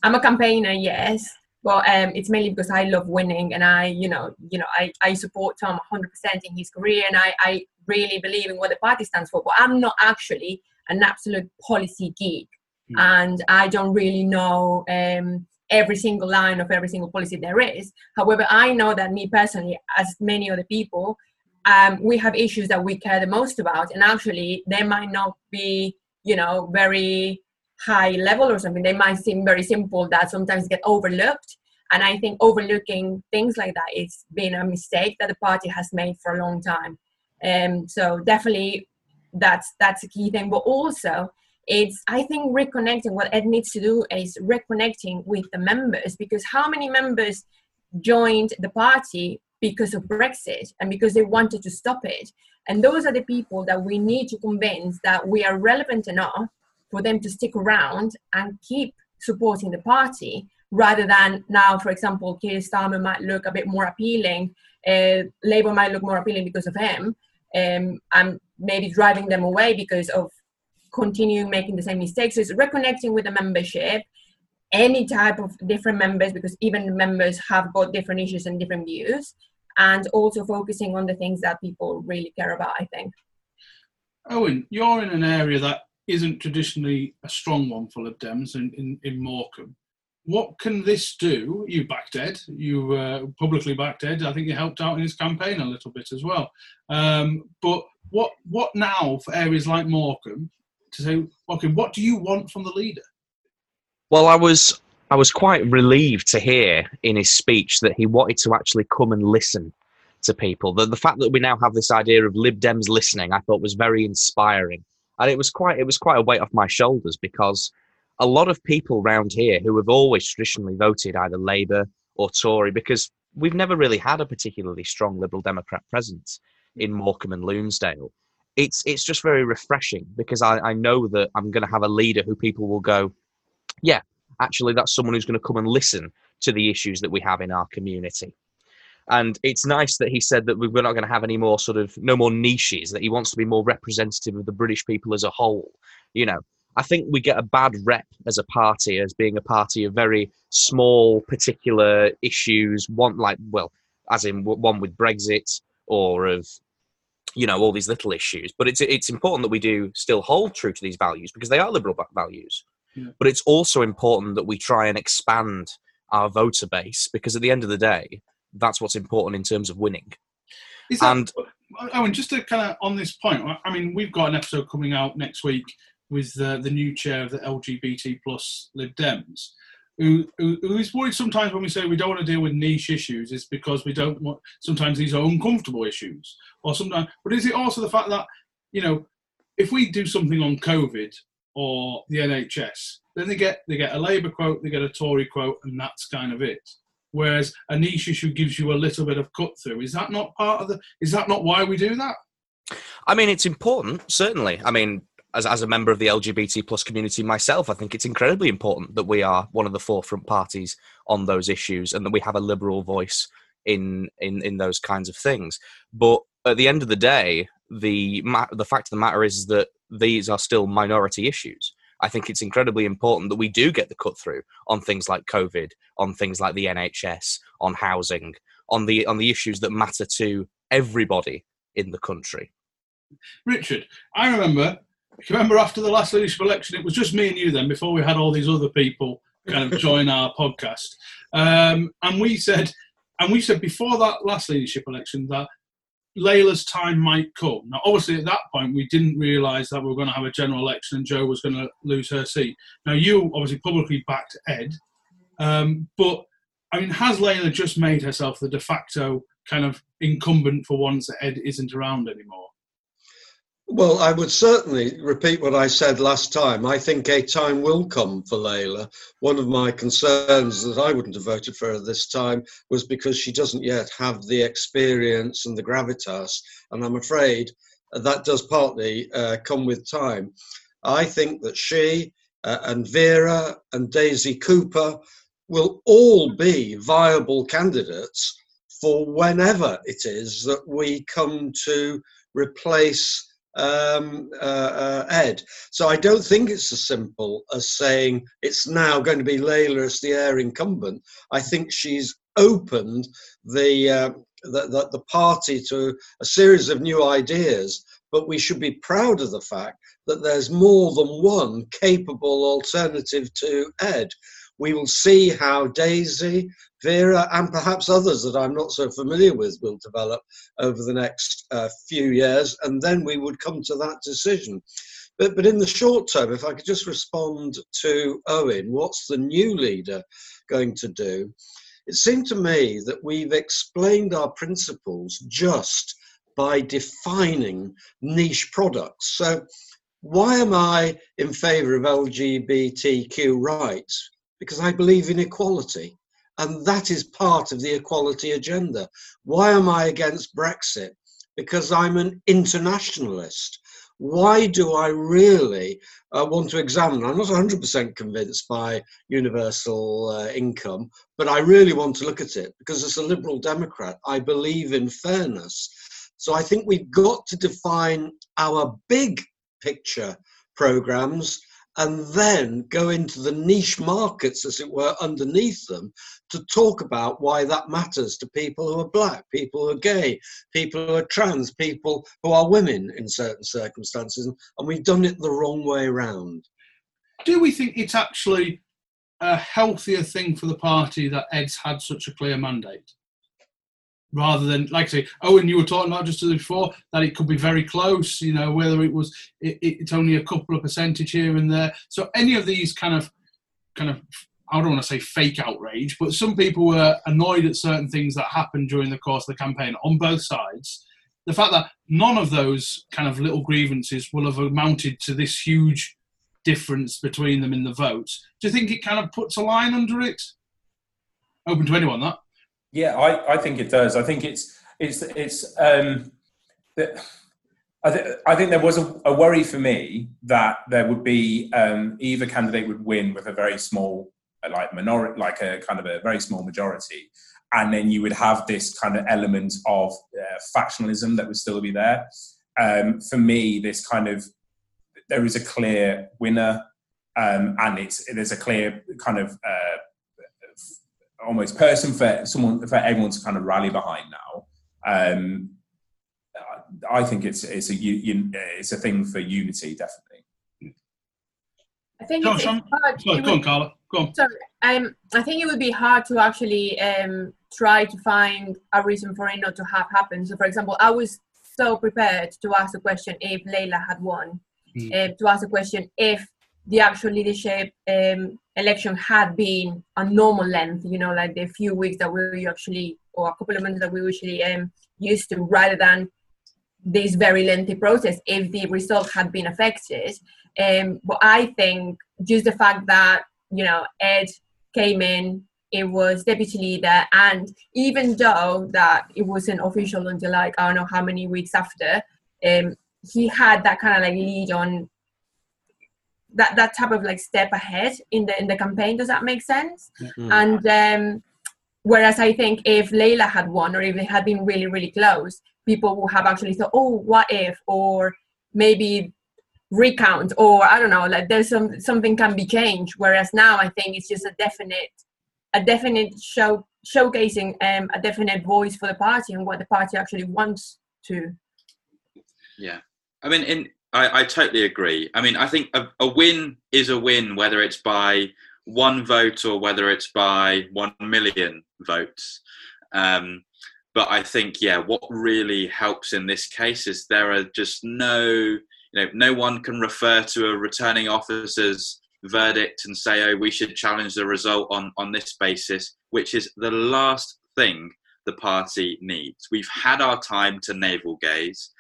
I'm a campaigner, yes, but um, it's mainly because I love winning and I, you know, you know, I, I support Tom 100% in his career and I, I really believe in what the party stands for. But I'm not actually an absolute policy geek, mm. and I don't really know um, every single line of every single policy there is. However, I know that me personally, as many other people, um, we have issues that we care the most about, and actually, they might not be, you know, very high level or something, they might seem very simple that sometimes get overlooked. And I think overlooking things like that is been a mistake that the party has made for a long time. Um, so definitely that's that's a key thing. But also it's I think reconnecting what Ed needs to do is reconnecting with the members because how many members joined the party because of Brexit and because they wanted to stop it. And those are the people that we need to convince that we are relevant enough for them to stick around and keep supporting the party rather than now, for example, Keir Starmer might look a bit more appealing. Uh, Labour might look more appealing because of him, um, and maybe driving them away because of continuing making the same mistakes. So it's reconnecting with the membership, any type of different members, because even members have got different issues and different views, and also focusing on the things that people really care about. I think. Owen, you're in an area that isn't traditionally a strong one for Lib Dems in, in, in Morecambe. What can this do? You backed Ed, you uh, publicly backed Ed. I think you helped out in his campaign a little bit as well. Um, but what what now for areas like Morecambe to say, okay, what do you want from the leader? Well, I was I was quite relieved to hear in his speech that he wanted to actually come and listen to people. The, the fact that we now have this idea of Lib Dems listening, I thought was very inspiring, and it was quite it was quite a weight off my shoulders because a lot of people around here who have always traditionally voted either Labour or Tory because we've never really had a particularly strong Liberal Democrat presence in mm. Morecambe and Lunesdale. It's it's just very refreshing because I, I know that I'm going to have a leader who people will go, yeah, actually that's someone who's going to come and listen to the issues that we have in our community. And it's nice that he said that we're not going to have any more sort of no more niches, that he wants to be more representative of the British people as a whole. You know, I think we get a bad rep as a party as being a party of very small, particular issues. One like, well, as in one with Brexit or of, you know, all these little issues. But it's it's important that we do still hold true to these values because they are liberal values. Yeah. But it's also important that we try and expand our voter base because at the end of the day, that's what's important in terms of winning. Is that, and mean, just to kind of on this point, I mean, we've got an episode coming out next week with the, the new chair of the LGBT plus Lib Dems, who, who, who is worried sometimes when we say we don't want to deal with niche issues is because we don't want sometimes these are uncomfortable issues or sometimes but is it also the fact that you know if we do something on covid or the nhs then they get they get a labour quote they get a tory quote and that's kind of it whereas a niche issue gives you a little bit of cut through. Is that not part of the? Is that not why we do that? I mean, it's important, certainly. I mean, as, as a member of the LGBT plus community myself, I think it's incredibly important that we are one of the forefront parties on those issues and that we have a liberal voice in in in those kinds of things. But at the end of the day, the the fact of the matter is that these are still minority issues. I think it's incredibly important that we do get the cut through on things like COVID, on things like the NHS, on housing, on the on the issues that matter to everybody in the country. Richard, I remember. Remember after the last leadership election, it was just me and you then. Before we had all these other people kind of join our podcast, um, and we said, and we said before that last leadership election that Layla's time might come. Now, obviously, at that point, we didn't realise that we were going to have a general election and Jo was going to lose her seat. Now, you obviously publicly backed Ed, um, but I mean, has Layla just made herself the de facto kind of incumbent for once that Ed isn't around anymore? Well, I would certainly repeat what I said last time. I think a time will come for Layla. One of my concerns that I wouldn't have voted for her this time was because she doesn't yet have the experience and the gravitas. And I'm afraid that does partly uh, come with time. I think that she uh, and Wera and Daisy Cooper will all be viable candidates for whenever it is that we come to replace um, uh, uh, Ed. So I don't think it's as simple as saying it's now going to be Layla as the heir incumbent. I think she's opened the, uh, the, the, the party to a series of new ideas, but we should be proud of the fact that there's more than one capable alternative to Ed we will see how Daisy, Wera, and perhaps others that I'm not so familiar with will develop over the next uh, few years, and then we would come to that decision. But, but in the short term, if I could just respond to Owen, what's the new leader going to do? It seemed to me that we've explained our principles just by defining niche products. So, why am I in favour of LGBTQ rights? Because I believe in equality. And that is part of the equality agenda. Why am I against Brexit? Because I'm an internationalist. why do I really uh, want to examine? I'm not 100% convinced by universal uh, income, but I really want to look at it because as a Liberal Democrat, I believe in fairness. So I think we've got to define our big picture programs and then go into the niche markets, as it were, underneath them to talk about why that matters to people who are black, people who are gay, people who are trans, people who are women in certain circumstances. And we've done it the wrong way around. Do we think it's actually a healthier thing for the party that Ed's had such a clear mandate? Rather than like I say, Owen, you were talking about just before that it could be very close. You know, whether it was it, it's only a couple of percentage here and there. So any of these kind of kind of I don't want to say fake outrage, but some people were annoyed at certain things that happened during the course of the campaign on both sides. The fact that none of those kind of little grievances will have amounted to this huge difference between them in the votes. Do you think it kind of puts a line under it? Open to anyone that. Yeah, I, I think it does. I think it's it's it's um, I, th- I think there was a, a, worry for me that there would be um, either candidate would win with a very small like minority, like a kind of a very small majority, and then you would have this kind of element of uh, factionalism that would still be there. Um, for me, this kind of there is a clear winner, um, and it's there's a clear kind of uh, almost person for someone for everyone to kind of rally behind now. Um, I think it's it's a it's a thing for unity, definitely. I think it's, on, hard. Sorry, go on, Carla. Go on. Sorry, um, I think it would be hard to actually um, try to find a reason for it not to have happened. So, for example, I was so prepared to ask the question if Layla had won, mm. uh, to ask the question if the actual leadership um, election had been a normal length, you know, like the few weeks that we actually, or a couple of months that we usually um, used to, rather than this very lengthy process if the result had been affected. Um, but I think just the fact that, you know, Ed came in, it was deputy leader, and even though that it wasn't official until like, I don't know how many weeks after, um, he had that kind of like lead on that that type of like step ahead in the in the campaign. Does that make sense? Mm-hmm. And um, whereas I think if Layla had won, or if it had been really really close, people would have actually thought, oh, what if, or maybe recount, or I don't know, like there's some something can be changed. Whereas now I think it's just a definite a definite show showcasing um, a definite voice for the party and what the party actually wants to. Yeah, I mean, in I, I totally agree. I mean, I think a, a win is a win, whether it's by one vote or whether it's by one million votes. Um, but I think, yeah, what really helps in this case is there are just no, you know, no one can refer to a returning officer's verdict and say, oh, we should challenge the result on, on this basis, which is the last thing the party needs. We've had our time to navel gaze,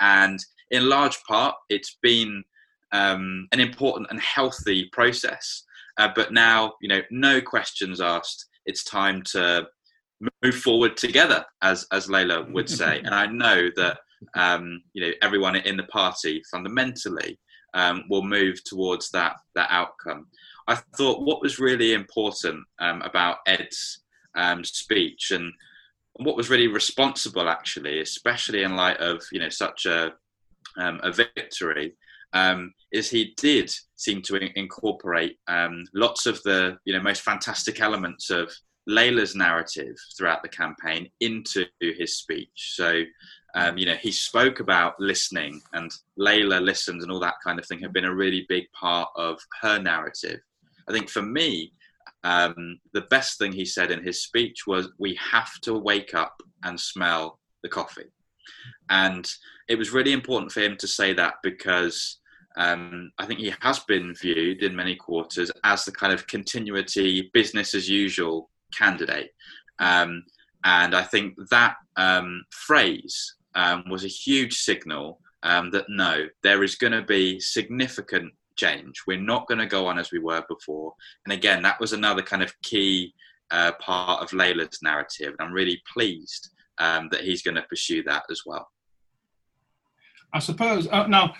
and in large part, it's been um, an important and healthy process. Uh, but now, you know, no questions asked. It's time to move forward together, as as Layla would say. and I know that um, you know everyone in the party fundamentally um, will move towards that that outcome. I thought what was really important um, about Ed's um, speech and what was really responsible, actually, especially in light of you know such a um, a victory, um, is he did seem to incorporate um, lots of the you know most fantastic elements of Layla's narrative throughout the campaign into his speech. So, um, you know, he spoke about listening and Layla listened and all that kind of thing have been a really big part of her narrative. I think for me, um, the best thing he said in his speech was, "We have to wake up and smell the coffee." And it was really important for him to say that because um, I think he has been viewed in many quarters as the kind of continuity, business as usual candidate. Um, and I think that um, phrase um, was a huge signal um, that no, there is going to be significant change. We're not going to go on as we were before. And again, that was another kind of key uh, part of Layla's narrative. And I'm really pleased um, that he's going to pursue that as well. I suppose uh, now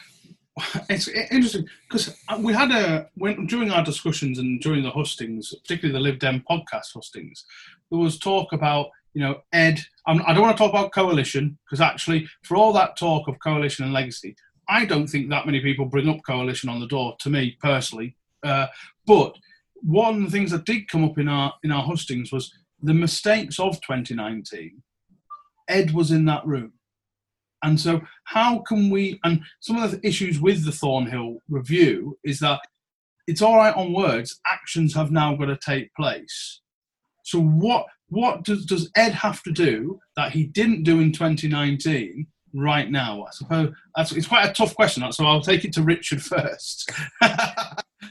it's interesting because we had a when during our discussions and during the hustings, particularly the Lib Dem podcast hustings, there was talk about you know Ed. I'm, I do not want to talk about coalition because actually, for all that talk of coalition and legacy, I don't think that many people bring up coalition on the door. To me personally, uh, but one of the things that did come up in our in our hustings was the mistakes of 2019. Ed was in that room and so, how can we? And some of the issues with the Thornhill review is that it's all right on words. Actions have now got to take place. So, what what does does Ed have to do that he didn't do in 2019 right now? I suppose that's it's quite a tough question. So I'll take it to Richard first.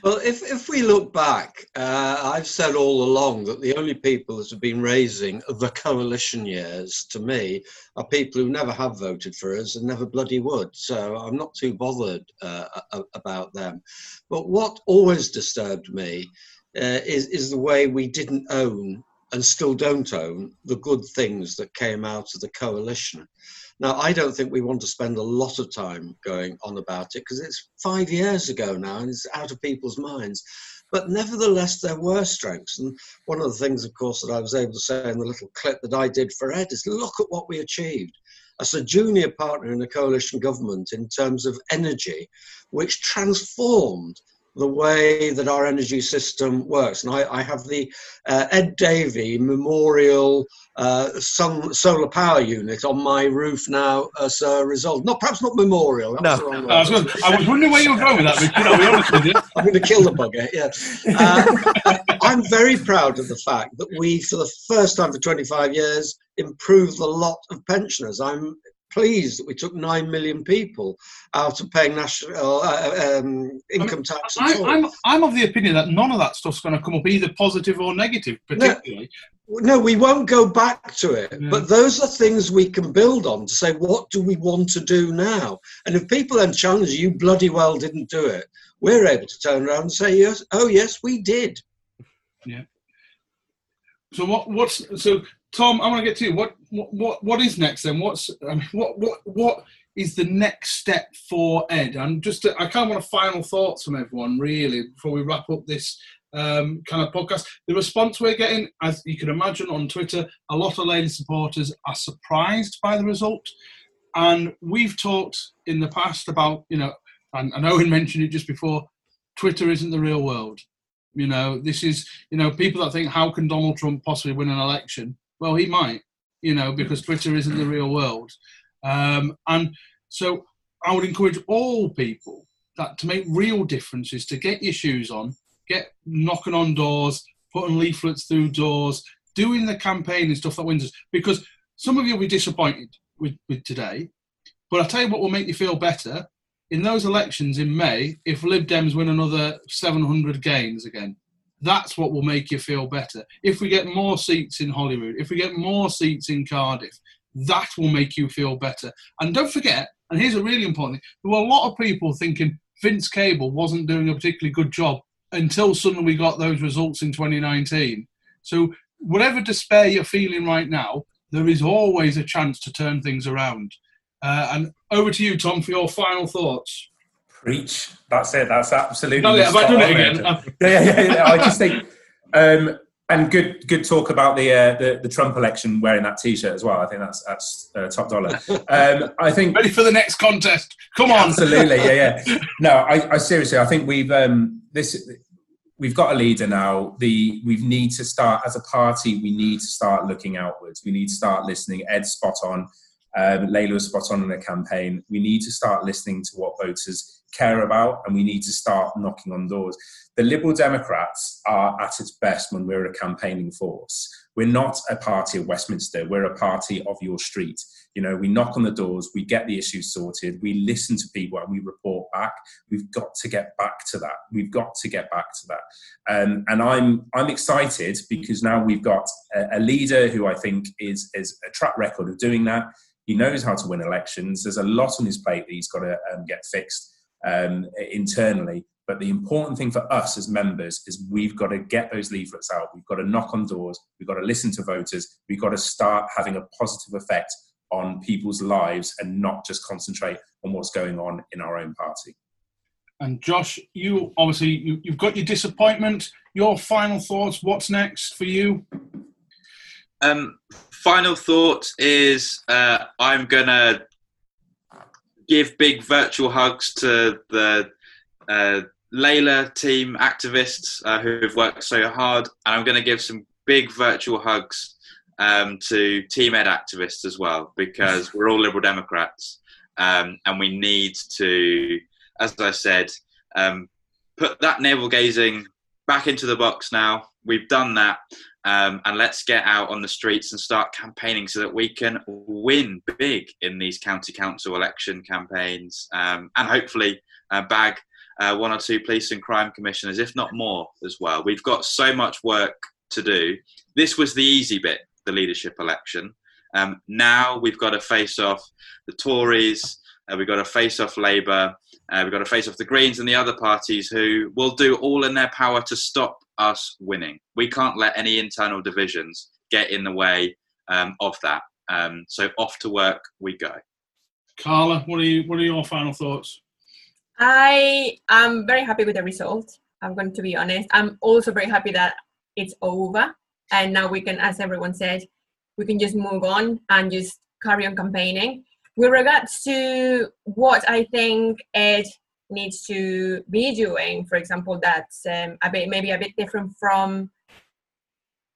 Well, if, if we look back, uh, I've said all along that the only people that have been raising the coalition years to me are people who never have voted for us and never bloody would. So I'm not too bothered uh, about them. But what always disturbed me uh, is, is the way we didn't own and still don't own the good things that came out of the coalition. Now, I don't think we want to spend a lot of time going on about it because it's five years ago now and it's out of people's minds. But nevertheless, there were strengths. And one of the things, of course, that I was able to say in the little clip that I did for Ed is look at what we achieved as a junior partner in a coalition government in terms of energy, which transformed the way that our energy system works. And I, I have the uh, Ed Davey Memorial uh, sun, solar power unit on my roof now as a result. Not perhaps not memorial. no, I was, I was, wondering where you were going with that. But, I'll be honest with you. I'm going to kill the bugger. Yeah, uh, I'm very proud of the fact that we, for the first time for 25 years, improved the lot of pensioners. I'm pleased that we took nine million people out of paying national uh, um, income tax. I, am I'm, I'm of the opinion that none of that stuff's going to come up either positive or negative, particularly. No, no we won't go back to it. Yeah. But those are things we can build on to say, what do we want to do now? And if people then challenge you, you bloody well didn't do it, we're able to turn around and say, yes, oh yes, we did. Yeah. So what? What's so Tom, I want to get to you. What what what is next then? What's I mean, what what what is the next step for Ed? And just I kind of want a final thoughts from everyone really before we wrap up this um, kind of podcast. The response we're getting, as you can imagine on Twitter, a lot of lady supporters are surprised by the result. And we've talked in the past about you know, and, and Owen mentioned it just before. Twitter isn't the real world. You know, this is you know people that think how can Donald Trump possibly win an election? Well, he might, you know, because Twitter isn't the real world. Um, and so I would encourage all people that to make real differences, to get your shoes on, get knocking on doors, putting leaflets through doors, doing the campaign and stuff that wins us. Because some of you will be disappointed with, with today, but I'll tell you what will make you feel better. In those elections in May, if Lib Dems win another 700 gains again, that's what will make you feel better. If we get more seats in Holyrood, if we get more seats in Cardiff, that will make you feel better. And don't forget, and here's a really important thing there were a lot of people thinking Vince Cable wasn't doing a particularly good job until suddenly we got those results in 2019. So, whatever despair you're feeling right now, there is always a chance to turn things around. Uh, and over to you, Tom, for your final thoughts. Preach. That's it. That's absolutely. Yeah, have I done it again? yeah, yeah, yeah. I just think, um, and good, good talk about the, uh, the, the Trump election wearing that T-shirt as well. I think that's that's uh, top dollar. Um, I think ready for the next contest. Come on. Absolutely. Yeah, yeah. No, I, I seriously, I think we've um, this. We've got a leader now. The we need to start as a party. We need to start looking outwards. We need to start listening. Ed spot on. Um, Layla was spot on in the campaign. We need to start listening to what voters care about, and we need to start knocking on doors. The Liberal Democrats are at its best when we're a campaigning force. We're not a party of Westminster, we're a party of your street. You know, we knock on the doors, we get the issues sorted, we listen to people and we report back. We've got to get back to that. We've got to get back to that. Um, and I'm I'm excited because now we've got a, a leader who I think is is a track record of doing that. He knows how to win elections. There's a lot on his plate that he's got to um, get fixed um, internally. But the important thing for us as members is we've got to get those leaflets out. We've got to knock on doors. We've got to listen to voters. We've got to start having a positive effect on people's lives and not just concentrate on what's going on in our own party. And Josh, you obviously you, you've got your disappointment. Your final thoughts. What's next for you? Um, final thought is uh, I'm gonna give big virtual hugs to the uh, Layla team activists uh, who have worked so hard, and I'm to give some big virtual hugs um, to Team Ed activists as well because we're all Liberal Democrats, um, and we need to, as I said, um, put that navel gazing back into the box now. We've done that. Um, and let's get out on the streets and start campaigning so that we can win big in these county council election campaigns um, and hopefully uh, bag uh, one or two police and crime commissioners, if not more, as well. We've got so much work to do. This was the easy bit, the leadership election. Um, now we've got to face off the Tories, uh, we've got to face off Labour, uh, we've got to face off the Greens and the other parties who will do all in their power to stop us winning. We can't let any internal divisions get in the way um, of that. Um, so off to work we go. Carla, what are you? What are your final thoughts? I am very happy with the result. I'm going to be honest. I'm also very happy that it's over and now we can, as everyone said, we can just move on and just carry on campaigning. With regards to what I think Ed needs to be doing, for example, that's um, a bit maybe a bit different from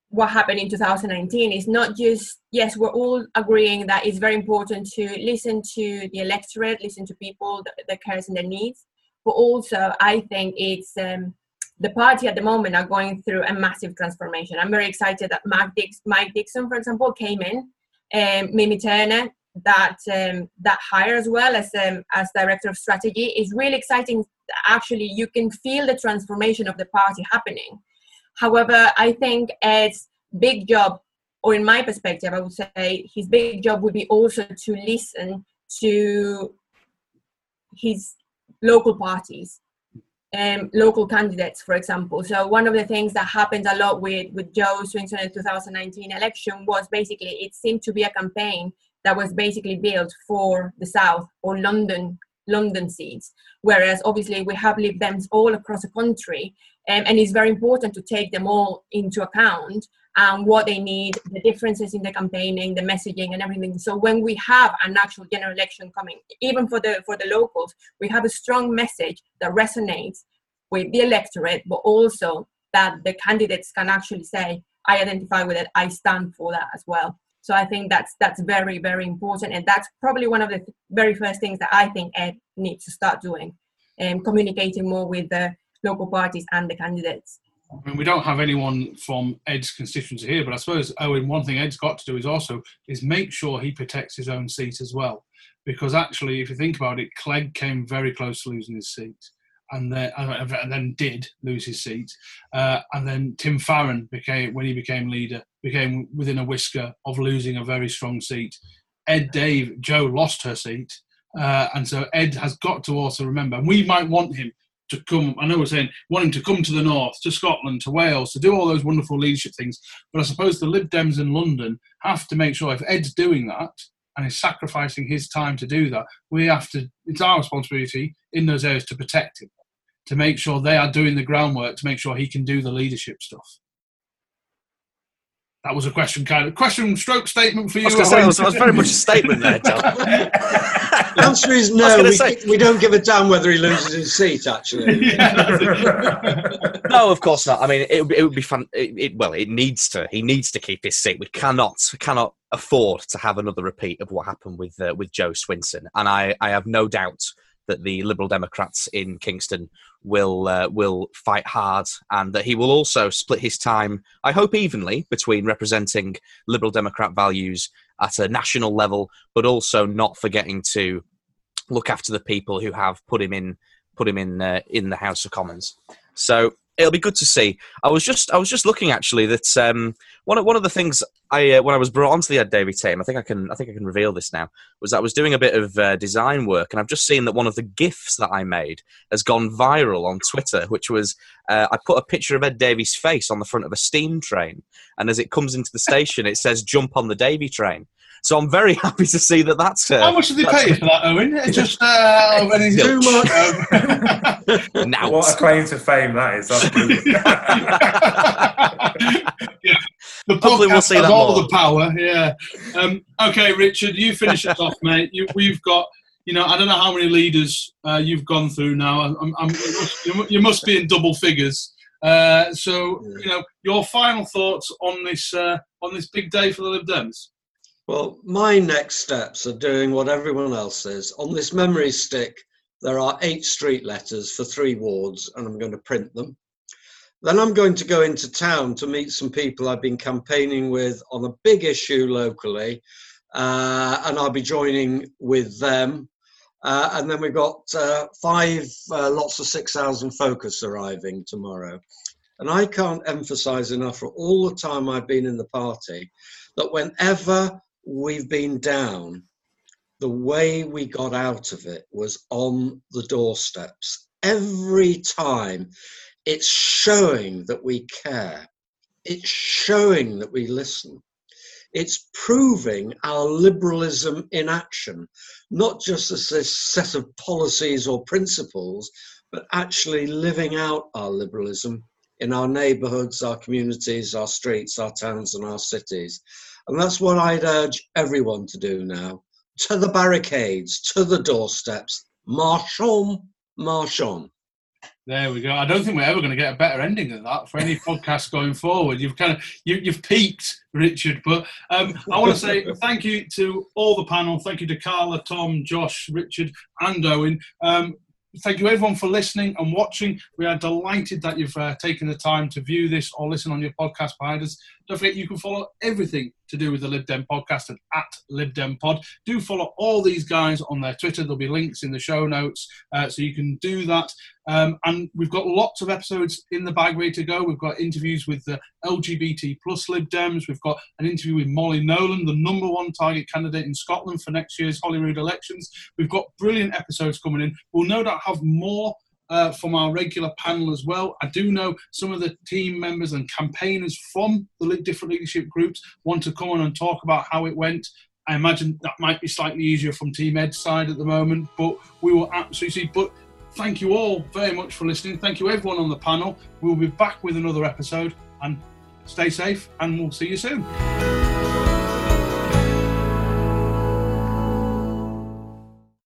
what happened in 2019 is not just yes we're all agreeing that it's very important to listen to the electorate listen to people that, cares and their needs but also i think it's um, the party at the moment are going through a massive transformation. I'm very excited that mike, Dix, mike dixon for example came in um, mimi turner that um, that hire as well as um, as director of strategy is really exciting actually you can feel the transformation of the party happening However, I think Ed's big job, or in my perspective, I would say his big job would be also to listen to his local parties um, local candidates, for example. So one of the things that happened a lot with, with Jo Swinson in the 2019 election was basically it seemed to be a campaign that was basically built for the South or London London seats, whereas obviously we have Lib Dems all across the country, um, and it's very important to take them all into account and what they need, the differences in the campaigning, the messaging, and everything. So when we have an actual general election coming, even for the for the locals, we have a strong message that resonates with the electorate, but also that the candidates can actually say, "I identify with it. I stand for that as well." So I think that's that's very very important, and that's probably one of the very first things that I think Ed needs to start doing, and um, communicating more with the local parties and the candidates. I mean, we don't have anyone from Ed's constituency here, but I suppose Owen, one thing Ed's got to do is also is make sure he protects his own seat as well, because actually, if you think about it, Clegg came very close to losing his seat and then and then did lose his seat. Uh, and then Tim Farron became when he became leader became within a whisker of losing a very strong seat. Ed Dave Jo lost her seat, uh, and so Ed has got to also remember. And we might want him to come. I know we're saying want him to come to the north, to Scotland, to Wales, to do all those wonderful leadership things. But I suppose the Lib Dems in London have to make sure if Ed's doing that and is sacrificing his time to do that, we have to. It's our responsibility in those areas to protect him to make sure they are doing the groundwork to make sure he can do the leadership stuff. That was a question, kind of question stroke statement for you. I was, say, was, was very much a statement there, John. the answer is no. We, say, we, don't give a damn whether he loses his seat. Actually, no, of course not. I mean, it, it would be fun. It, it, well, it needs to. He needs to keep his seat. We cannot, cannot afford to have another repeat of what happened with uh, with Jo Swinson. And I, I have no doubt that the Liberal Democrats in Kingston will uh, will fight hard, and that he will also split his time, I hope, evenly between representing Liberal Democrat values at a national level, but also not forgetting to look after the people who have put him in put him in uh, in the House of Commons. So it'll be good to see. I was just I was just looking actually that um, one of one of the things I uh, when I was brought onto the Ed Davey team, I think I can I think I can reveal this now. Was that I was doing a bit of uh, design work, and I've just seen that one of the gifs that I made has gone viral on Twitter, which was uh, I put a picture of Ed Davey's face on the front of a steam train, and as it comes into the station, it says "Jump on the Davey train." So I'm very happy to see that that's. Uh, How much did they pay you for that, Owen? It's just uh, anything- Too much. now. What a claim to fame that is. That's brilliant. The Hopefully podcast we'll see has that all more. the power. Yeah. Um, okay, Richard, you finish us off, mate. You, we've got, you know, I don't know how many leaders uh, you've gone through now. I'm, I'm, you you must be in double figures. Uh, so, you know, your final thoughts on this uh, on this big day for the Lib Dems. Well, my next steps are doing what everyone else is. On this memory stick, there are eight street letters for three wards, and I'm going to print them. Then I'm going to go into town to meet some people I've been campaigning with on a big issue locally, uh, and I'll be joining with them. Uh, and then we've got uh, five uh, lots of 6,000 focus arriving tomorrow. And I can't emphasize enough for all the time I've been in the party that whenever we've been down, the way we got out of it was on the doorsteps. Every time it's showing that we care, it's showing that we listen. It's proving our liberalism in action, not just as this set of policies or principles, but actually living out our liberalism in our neighbourhoods, our communities, our streets, our towns, and our cities. And that's what I'd urge everyone to do now to the barricades, to the doorsteps. March on, march on. There we go. I don't think we're ever going to get a better ending than that for any podcast going forward. You've kind of you, you've peaked, Richard. But um, I want to say thank you to all the panel. Thank you to Carla, Tom, Josh, Richard, and Owen. Um, thank you everyone for listening and watching. We are delighted that you've uh, taken the time to view this or listen on your podcast providers. Don't forget you can follow everything to do with the Lib Dem podcast at, at LibDemPod. Do follow all these guys on their Twitter. There'll be links in the show notes, uh, so you can do that. Um, and we've got lots of episodes in the bag ready to go. We've got interviews with the LGBT plus Lib Dems. We've got an interview with Molly Nolan, the number one target candidate in Scotland for next year's Holyrood elections. We've got brilliant episodes coming in. We'll no doubt have more uh, from our regular panel as well. I do know some of the team members and campaigners from the different leadership groups want to come on and talk about how it went. I imagine that might be slightly easier from Team Ed's side at the moment, but we will absolutely see. But thank you all very much for listening. Thank you everyone on the panel. We'll be back with another episode and stay safe and we'll see you soon.